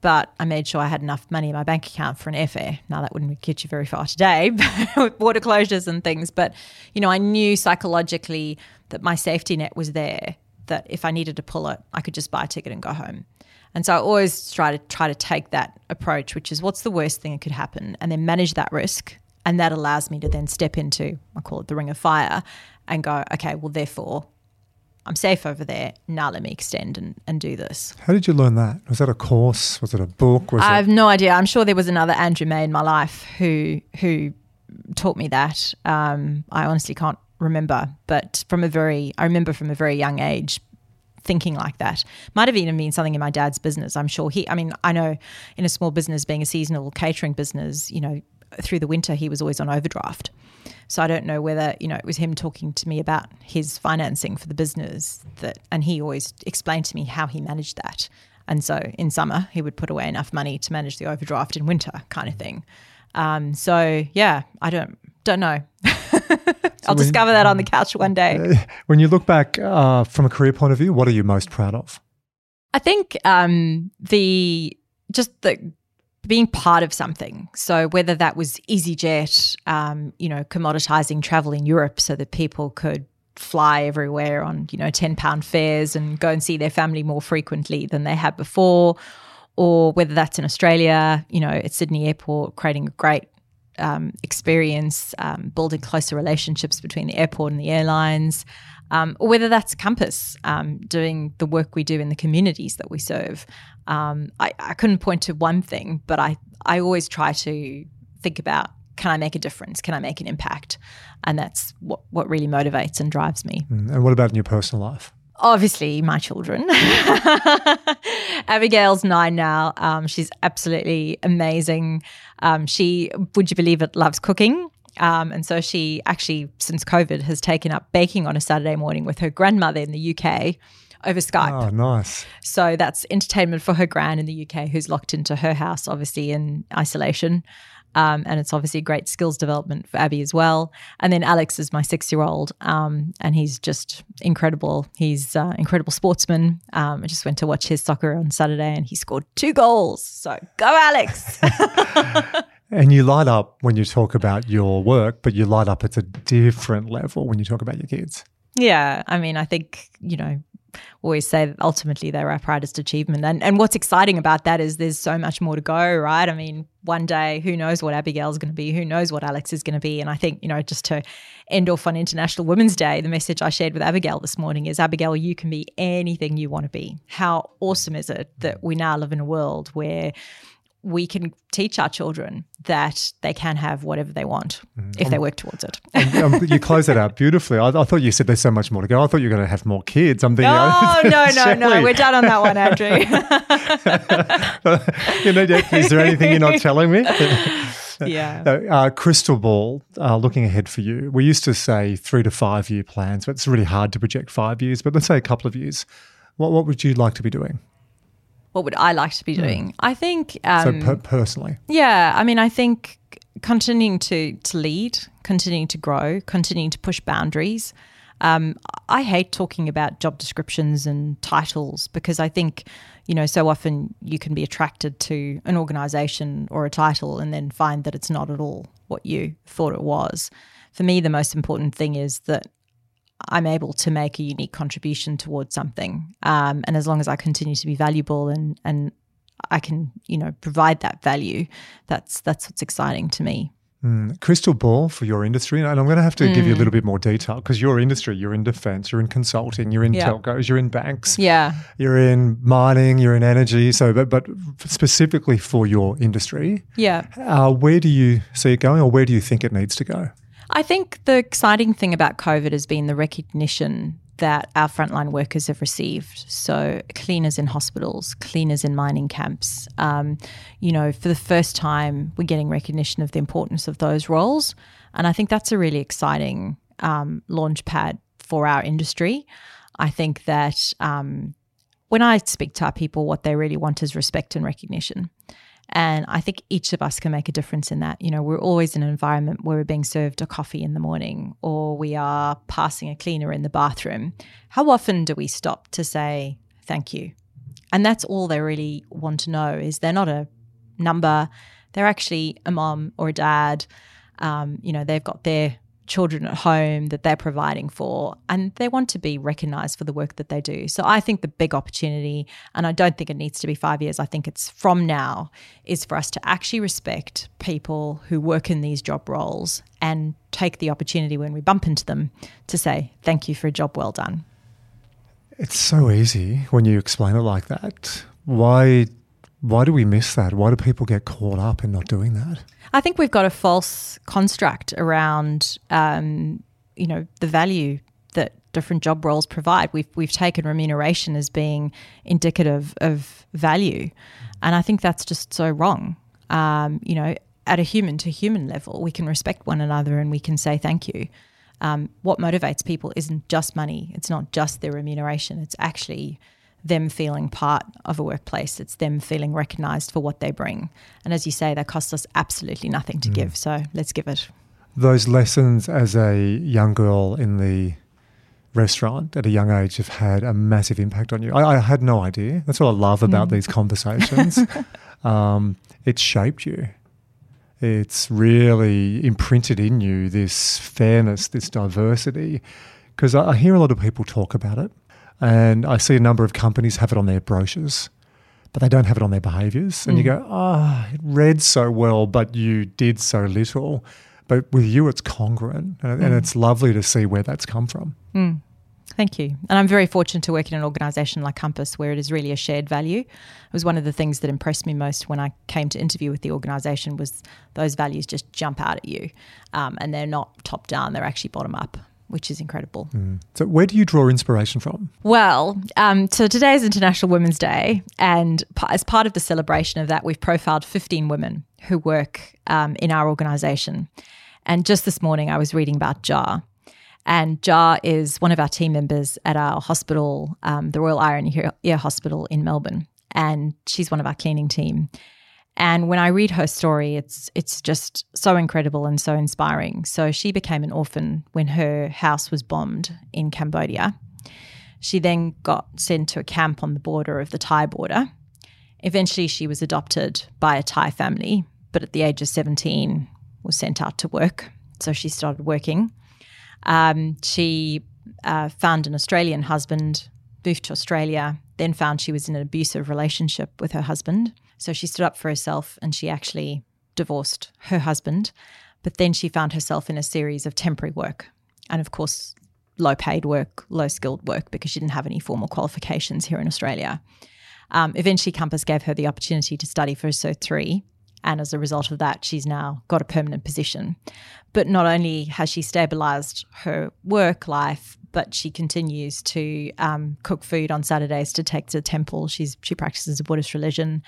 But I made sure I had enough money in my bank account for an airfare. Now that wouldn't get you very far today with border closures and things. But you know, I knew psychologically that my safety net was there. That if I needed to pull it, I could just buy a ticket and go home. And so I always try to try to take that approach, which is what's the worst thing that could happen, and then manage that risk. And that allows me to then step into, I call it the ring of fire, and go, okay, well, therefore, I'm safe over there. Now let me extend and, and do this. How did you learn that? Was that a course? Was it a book? Was I it- have no idea. I'm sure there was another Andrew May in my life who who taught me that. Um, I honestly can't remember, but from a very, I remember from a very young age thinking like that. Might have even been something in my dad's business. I'm sure he, I mean, I know in a small business, being a seasonal catering business, you know, through the winter, he was always on overdraft. So I don't know whether, you know, it was him talking to me about his financing for the business that, and he always explained to me how he managed that. And so in summer, he would put away enough money to manage the overdraft in winter kind of thing. Um, so yeah, I don't, don't know. I'll when- discover that on the couch one day. when you look back uh, from a career point of view, what are you most proud of? I think um, the just the being part of something. So whether that was EasyJet, um, you know, commoditizing travel in Europe so that people could fly everywhere on you know ten pound fares and go and see their family more frequently than they had before, or whether that's in Australia, you know, at Sydney Airport, creating a great um, experience, um, building closer relationships between the airport and the airlines, um, or whether that's Compass, um, doing the work we do in the communities that we serve. Um, I, I couldn't point to one thing, but I, I always try to think about can I make a difference? Can I make an impact? And that's what, what really motivates and drives me. Mm, And what about in your personal life? Obviously, my children. Abigail's nine now. Um, she's absolutely amazing. Um, she, would you believe it, loves cooking. Um, and so she actually, since COVID, has taken up baking on a Saturday morning with her grandmother in the UK over Skype. Oh, nice. So that's entertainment for her gran in the UK, who's locked into her house, obviously in isolation. Um, and it's obviously great skills development for Abby as well. And then Alex is my six-year-old, um, and he's just incredible. He's uh, incredible sportsman. Um, I just went to watch his soccer on Saturday, and he scored two goals. So go, Alex! And you light up when you talk about your work, but you light up at a different level when you talk about your kids. Yeah, I mean, I think you know, always say that ultimately they're our proudest achievement, and and what's exciting about that is there's so much more to go, right? I mean, one day, who knows what Abigail's going to be? Who knows what Alex is going to be? And I think you know, just to end off on International Women's Day, the message I shared with Abigail this morning is, Abigail, you can be anything you want to be. How awesome is it that we now live in a world where we can teach our children that they can have whatever they want if they work towards it. Um, you close that out beautifully. I, I thought you said there's so much more to go. I thought you were going to have more kids. I'm thinking, Oh no no no! Shelley, We're done on that one, Andrew. you know, is there anything you're not telling me? yeah. Uh, crystal ball, uh, looking ahead for you. We used to say three to five year plans, but it's really hard to project five years. But let's say a couple of years. What What would you like to be doing? What would I like to be doing? I think. Um, so per- personally, Yeah, I mean, I think continuing to to lead, continuing to grow, continuing to push boundaries. Um, I hate talking about job descriptions and titles because I think, you know, so often you can be attracted to an organization or a title and then find that it's not at all what you thought it was. For me, the most important thing is that I'm able to make a unique contribution towards something. Um, and as long as I continue to be valuable and and I can, you know, provide that value, that's that's what's exciting to me. crystal ball for your industry, and I'm going to have to Mm. give you a little bit more detail because your industry, you're in defence, you're in consulting, you're in Yeah. telcos, you're in banks, Yeah. you're in mining, you're in energy. So, but but specifically for your industry, Yeah. uh, where do you see it going, or where do you think it needs to go? I think the exciting thing about COVID has been the recognition that our frontline workers have received. So, cleaners in hospitals, cleaners in mining camps. Um, you know, for the first time, we're getting recognition of the importance of those roles. And I think that's a really exciting um, launch pad for our industry. I think that um, when I speak to our people, what they really want is respect and recognition. And I think each of us can make a difference in that. You know, we're always in an environment where we're being served a coffee in the morning or we are passing a cleaner in the bathroom. How often do we stop to say thank you? And that's all they really want to know is they're not a number. They're actually a mom or a dad. Um, you know, they've got their children at home that they're providing for, and they want to be recognized for the work that they do. So I think the big opportunity, and I don't think it needs to be five years, I think it's from now, is for us to actually respect people who work in these job roles and take the opportunity when we bump into them to say, thank you for a job well done. It's so easy when you explain it like that. Why why do we miss that? Why do people get caught up in not doing that? I think we've got a false construct around, um, you know, the value that different job roles provide. We've we've taken remuneration as being indicative of value, and I think that's just so wrong. Um, you know, at a human to human level, we can respect one another and we can say thank you. Um, what motivates people isn't just money. It's not just their remuneration. It's actually them feeling part of a workplace. It's them feeling recognized for what they bring. And as you say, that costs us absolutely nothing to give. So let's give it. Those lessons as a young girl in the restaurant at a young age have had a massive impact on you. I, I had no idea. That's what I love about these conversations. um, it's shaped you. It's really imprinted in you this fairness, this diversity. Because I, I hear a lot of people talk about it, and I see a number of companies have it on their brochures, but they don't have it on their behaviours. And you go, ah, it read so well, but you did so little. But with you, it's congruent, and, and it's lovely to see where that's come from. Thank you. And I'm very fortunate to work in an organisation like Compass where it is really a shared value. It was one of the things that impressed me most when I came to interview with the organisation was those values just jump out at you. Um, and they're not top down, they're actually bottom up, which is incredible. So, where do you draw inspiration from? Well, um, so today is International Women's Day, and p- as part of the celebration of that, we've profiled 15 women who work um, in our organisation. And just this morning, I was reading about Jar. And Jar is one of our team members at our hospital, um, the Royal Eye and Ear Hospital in Melbourne. And she's one of our cleaning team. And when I read her story, it's it's just so incredible and so inspiring. So she became an orphan when her house was bombed in Cambodia. She then got sent to a camp on the border of the Thai border. Eventually, she was adopted by a Thai family, but at the age of 17, was sent out to work. So she started working. Um, she uh, found an Australian husband, moved to Australia, then found she was in an abusive relationship with her husband. So she stood up for herself and she actually divorced her husband. But then she found herself in a series of temporary work. And of course, low paid work, low skilled work, because she didn't have any formal qualifications here in Australia. Um, eventually, Compass gave her the opportunity to study for a Cert 3. And as a result of that, she's now got a permanent position. But not only has she stabilized her work life, but she continues to um, cook food on Saturdays to take to the temple. She's, she practices a Buddhist religion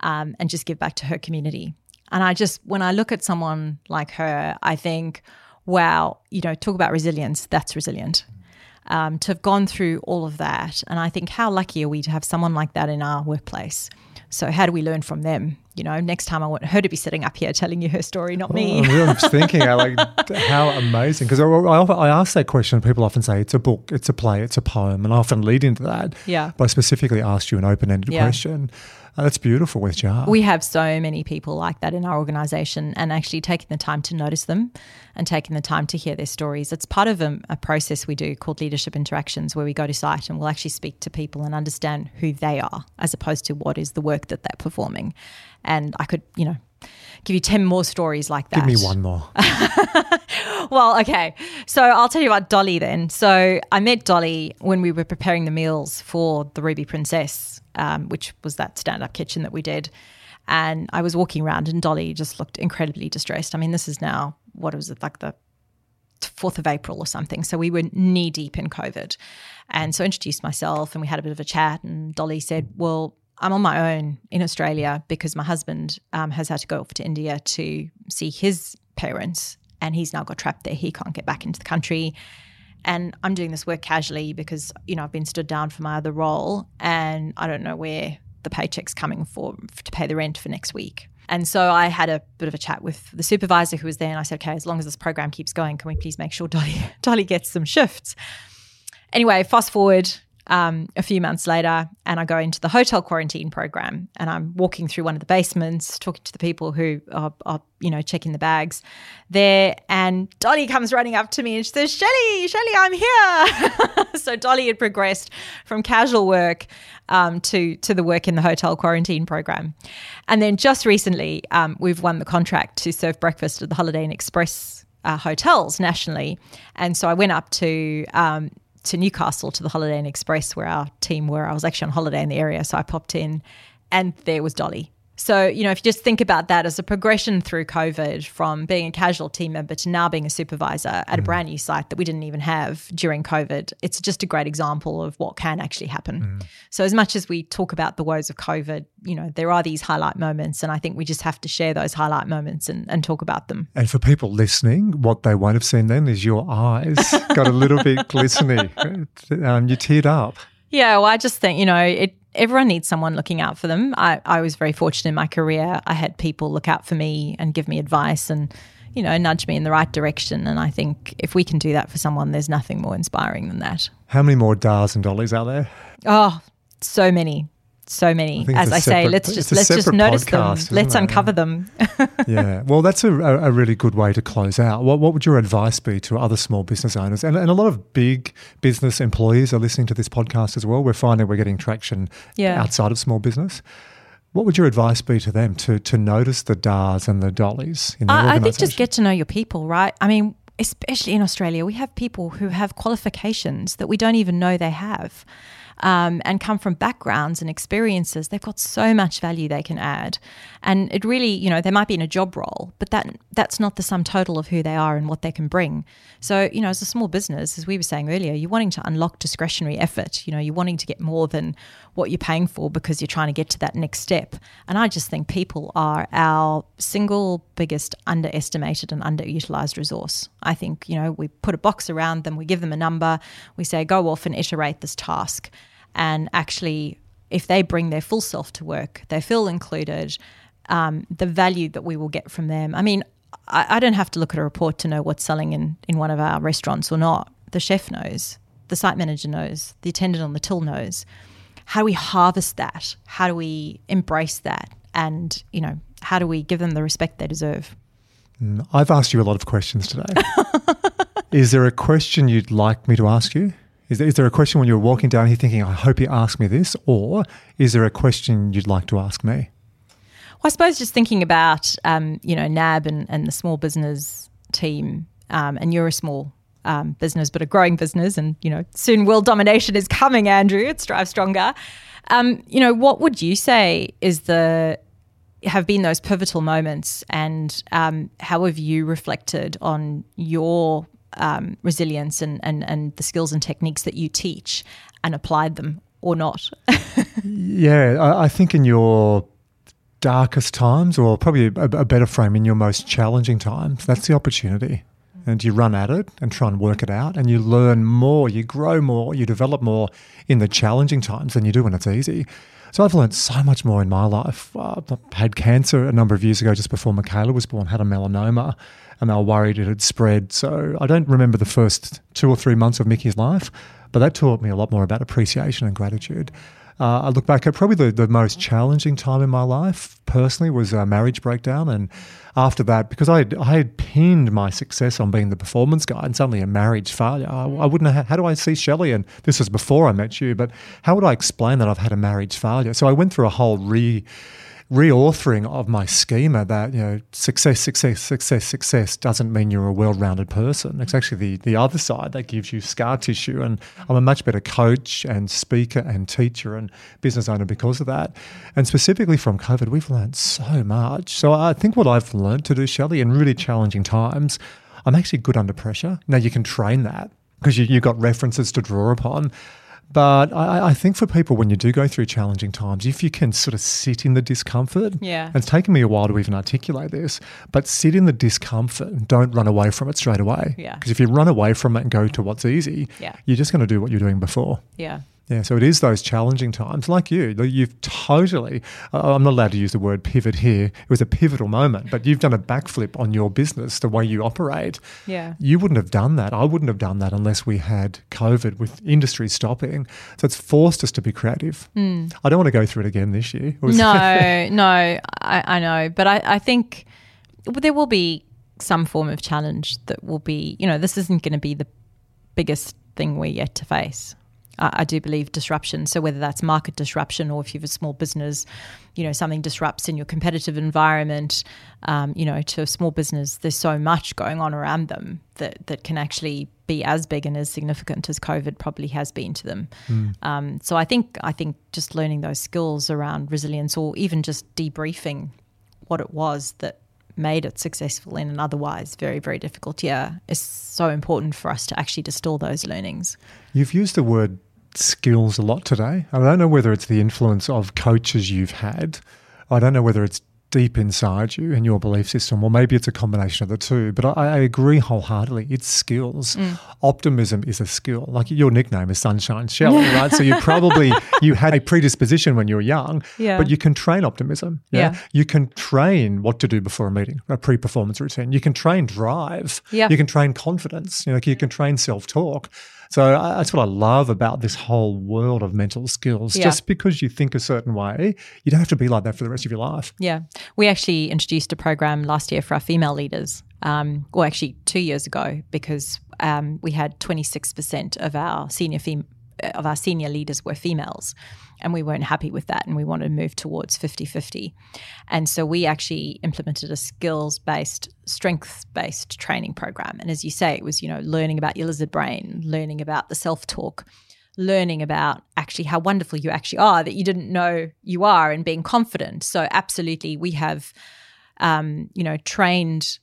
um, and just give back to her community. And I just, when I look at someone like her, I think, wow, you know, talk about resilience, that's resilient. um, to have gone through all of that. And I think how lucky are we to have someone like that in our workplace? So how do we learn from them? You know, next time I want her to be sitting up here telling you her story, not me. Oh, I'm just thinking, I like how amazing. Because I, I, I ask that question, people often say it's a book, it's a play, it's a poem, and I often lead into that. Yeah. But I specifically asked you an open-ended Yeah. question. Uh, that's beautiful with Jar. We have so many people like that in our organization and actually taking the time to notice them and taking the time to hear their stories. It's part of a, a process we do called leadership interactions where we go to site and we'll actually speak to people and understand who they are as opposed to what is the work that they're performing. And I could, you know, give you 10 more stories like that. Give me one more. Well, okay. So I'll tell you about Dolly then. So I met Dolly when we were preparing the meals for the Ruby Princess, um, which was that stand up kitchen that we did. And I was walking around, and Dolly just looked incredibly distressed. I mean, this is now, what was it, like the 4th of April or something. So we were knee deep in COVID. And so I introduced myself and we had a bit of a chat. And Dolly said, Well, I'm on my own in Australia because my husband um, has had to go off to India to see his parents. And he's now got trapped there. He can't get back into the country. And I'm doing this work casually because, you know, I've been stood down for my other role and I don't know where the paycheck's coming for to pay the rent for next week. And so I had a bit of a chat with the supervisor who was there, and I said, "Okay, as long as this program keeps going, can we please make sure Dolly Dolly gets some shifts?" Anyway, fast forward um, a few months later, and I go into the hotel quarantine program, and I'm walking through one of the basements, talking to the people who are, are you know checking the bags there, and Dolly comes running up to me and she says, Shelley, Shelley, I'm here." so Dolly had progressed from casual work um, to to the work in the hotel quarantine program, and then just recently um, we've won the contract to serve breakfast at the Holiday Inn Express uh, hotels nationally, and so I went up to. Um, to Newcastle to the Holiday Inn Express where our team were. I was actually on holiday in the area, so I popped in, and there was Dolly. So, you know, if you just think about that as a progression through COVID from being a casual team member to now being a supervisor at a brand new site that we didn't even have during COVID, it's just a great example of what can actually happen. So, as much as we talk about the woes of COVID, you know, there are these highlight moments, and I think we just have to share those highlight moments and, and talk about them. And for people listening, what they won't have seen then is your eyes got a little bit glistening. Um, you teared up. Yeah, well, I just think, you know, it everyone needs someone looking out for them. I, I was very fortunate in my career. I had people look out for me and give me advice and, you know, nudge me in the right direction. And I think if we can do that for someone, there's nothing more inspiring than that. How many more Dars and Dollies are there? Oh, so many. So many. think As I I say, let's just let's just notice podcast, them. Let's it? uncover them. yeah. Well, that's a, a, really good way to close out. What, what would your advice be to other small business owners? And, and a lot of big business employees are listening to this podcast as well. We're finding we're getting traction Yeah. outside of small business. What would your advice be to them to, to notice the DARs and the dollies in I, I think just get to know your people, right? I mean, especially in Australia, we have people who have qualifications that we don't even know they have. Um, and come from backgrounds and experiences, they've got so much value they can add. And it really, you know, they might be in a job role, but that that's not the sum total of who they are and what they can bring. So, you know, as a small business, as we were saying earlier, you're wanting to unlock discretionary effort. You know, you're wanting to get more than what you're paying for because you're trying to get to that next step. And I just think people are our single biggest underestimated and underutilized resource. I think, you know, we put a box around them, we give them a number, we say, go off and iterate this task. And actually, if they bring their full self to work, they feel included, um, the value that we will get from them. I mean, I, I don't have to look at a report to know what's selling in, in one of our restaurants or not. The chef knows, the site manager knows, the attendant on the till knows. How do we harvest that? How do we embrace that? And, you know, how do we give them the respect they deserve? I've asked you a lot of questions today. is there a question you'd like me to ask you? Is there, is there a question when you're walking down here thinking, I hope he asks me this? Or is there a question you'd like to ask me? I suppose just thinking about, um, you know, NAB and, and the small business team, um, and you're a small um, business, but a growing business, and, you know, soon world domination is coming, Andrew. It's Strive Stronger. Um, you know, what would you say is the, have been those pivotal moments, and um, how have you reflected on your um, resilience and, and, and the skills and techniques that you teach and applied them or not? Yeah, I, I think in your darkest times, or probably a, a better frame, in your most challenging times, that's the opportunity. and you run at it and try and work it out and you learn more, you grow more, you develop more in the challenging times than you do when it's easy. So I've learned so much more in my life. Uh, I had cancer a number of years ago, just before Michaela was born, had a melanoma, and they were worried it had spread. So I don't remember the first two or three months of Mickey's life, but that taught me a lot more about appreciation and gratitude. Uh, I look back at probably the, the most challenging time in my life personally was a marriage breakdown. And after that, because I had, I had pinned my success on being the performance guy and suddenly a marriage failure, I, I wouldn't have, how do I see Shelley? And this was before I met you, but how would I explain that I've had a marriage failure? So I went through a whole re reauthoring of my schema that you know success success success success doesn't mean you're a well-rounded person. It's actually the, the other side that gives you scar tissue. And i'm a much better coach and speaker and teacher and business owner because of that. And specifically from covid we've learned so much. So i think what i've learned to do shelley in really challenging times i'm actually good under pressure. Now you can train that because you, you've got references to draw upon but I, I, think for people, when you do go through challenging times, if you can sort of sit in the discomfort, yeah. and it's taken me a while to even articulate this, but sit in the discomfort and don't run away from it straight away. Yeah. Because if you run away from it and go to what's easy, yeah. you're just going to do what you're doing before. Yeah. Yeah, so it is those challenging times, like you. You've totally, I'm not allowed to use the word pivot here. It was a pivotal moment, but you've done a backflip on your business, the way you operate. Yeah. You wouldn't have done that. I wouldn't have done that unless we had COVID with industry stopping. So it's forced us to be creative. Mm. I don't want to go through it again this year. no, no, I, I know. But I, I think there will be some form of challenge that will be, you know, this isn't going to be the biggest thing we're yet to face. I do believe disruption. So whether that's market disruption or if you have a small business, you know, something disrupts in your competitive environment, um, you know, to a small business, there's so much going on around them that, that can actually be as big and as significant as COVID probably has been to them. Mm. Um, so I think I think just learning those skills around resilience or even just debriefing what it was that made it successful in an otherwise very, very difficult year is so important for us to actually distill those learnings. You've used the word skills a lot today. I don't know whether it's the influence of coaches you've had. I don't know whether it's deep inside you and your belief system, or maybe it's a combination of the two. But I, I agree wholeheartedly. It's skills. Mm. Optimism is a skill. Like your nickname is Sunshine Shelley, right? So you probably you had a predisposition when you were young, yeah. but you can train optimism. Yeah? yeah? You can train what to do before a meeting, a pre-performance routine. You can train drive. Yeah. You can train confidence. You know, you can train self-talk. So that's what I love about this whole world of mental skills. Yeah. Just because you think a certain way, you don't have to be like that for the rest of your life. Yeah. We actually introduced a program last year for our female leaders, um, or actually two years ago, because um, we had 26% of our senior fem- of our senior leaders were females and we weren't happy with that and we wanted to move towards 50-50 and so we actually implemented a skills based strength based training program. And as you say it was you know learning about your lizard brain learning about the self talk learning about actually how wonderful you actually are that you didn't know you are and being confident. So absolutely we have um, you know trained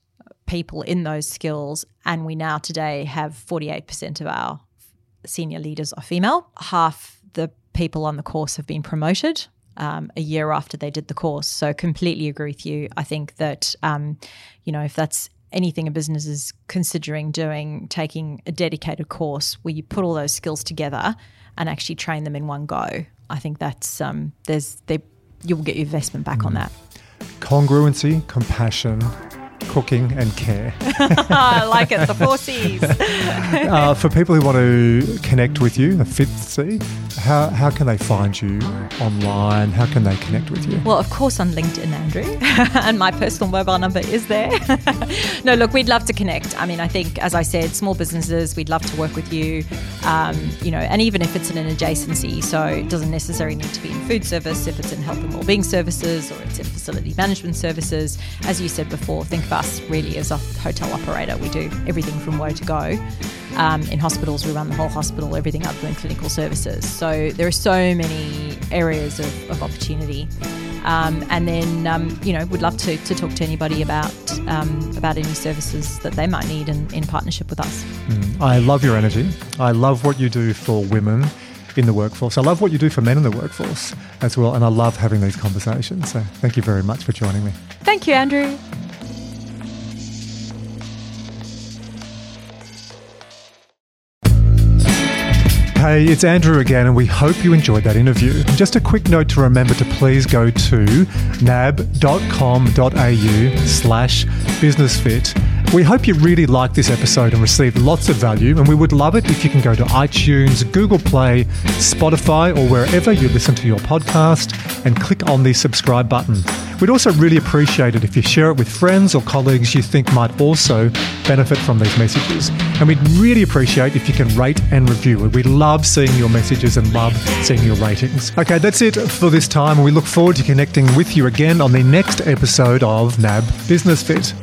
people in those skills and we now today have 48% of our senior leaders are female half the people on the course have been promoted um, a year after they did the course. So completely agree with you. I think that um, you know if that's anything a business is considering doing, taking a dedicated course where you put all those skills together and actually train them in one go. I think that's um, there's they you'll get your investment back mm. on that. Congruency, compassion, cooking, and care. I like it, the four C's. uh, for people who want to connect with you, the fifth C, how, how can they find you online? How can they connect with you? Well, of course, on LinkedIn, Andrew. and my personal mobile number is there. no, look, we'd love to connect. I mean, I think, as I said, small businesses, we'd love to work with you. Um, you know, and even if it's in an adjacency, so it doesn't necessarily need to be in food service, if it's in health and wellbeing services or it's in facility management services, as you said before, think of us really as a hotel operator. We do everything from where to go. Um, in hospitals, we run the whole hospital, everything other than clinical services. So there are so many areas of, of opportunity. Um, and then, um, you know, would love to, to talk to anybody about um, about any services that they might need in, in partnership with us. Mm, I love your energy. I love what you do for women in the workforce. I love what you do for men in the workforce as well. And I love having these conversations. So thank you very much for joining me. Thank you, Andrew. Hey, it's Andrew again, and we hope you enjoyed that interview. Just a quick note to remember to please go to nab.com.au slash businessfit. We hope you really liked this episode and received lots of value, and we would love it if you can go to iTunes, Google Play, Spotify, or wherever you listen to your podcast and click on the subscribe button. We'd also really appreciate it if you share it with friends or colleagues you think might also benefit from these messages. And we'd really appreciate if you can rate and review it. We love seeing your messages and love seeing your ratings. Okay, that's it for this time. We look forward to connecting with you again on the next episode of NAB Business Fit.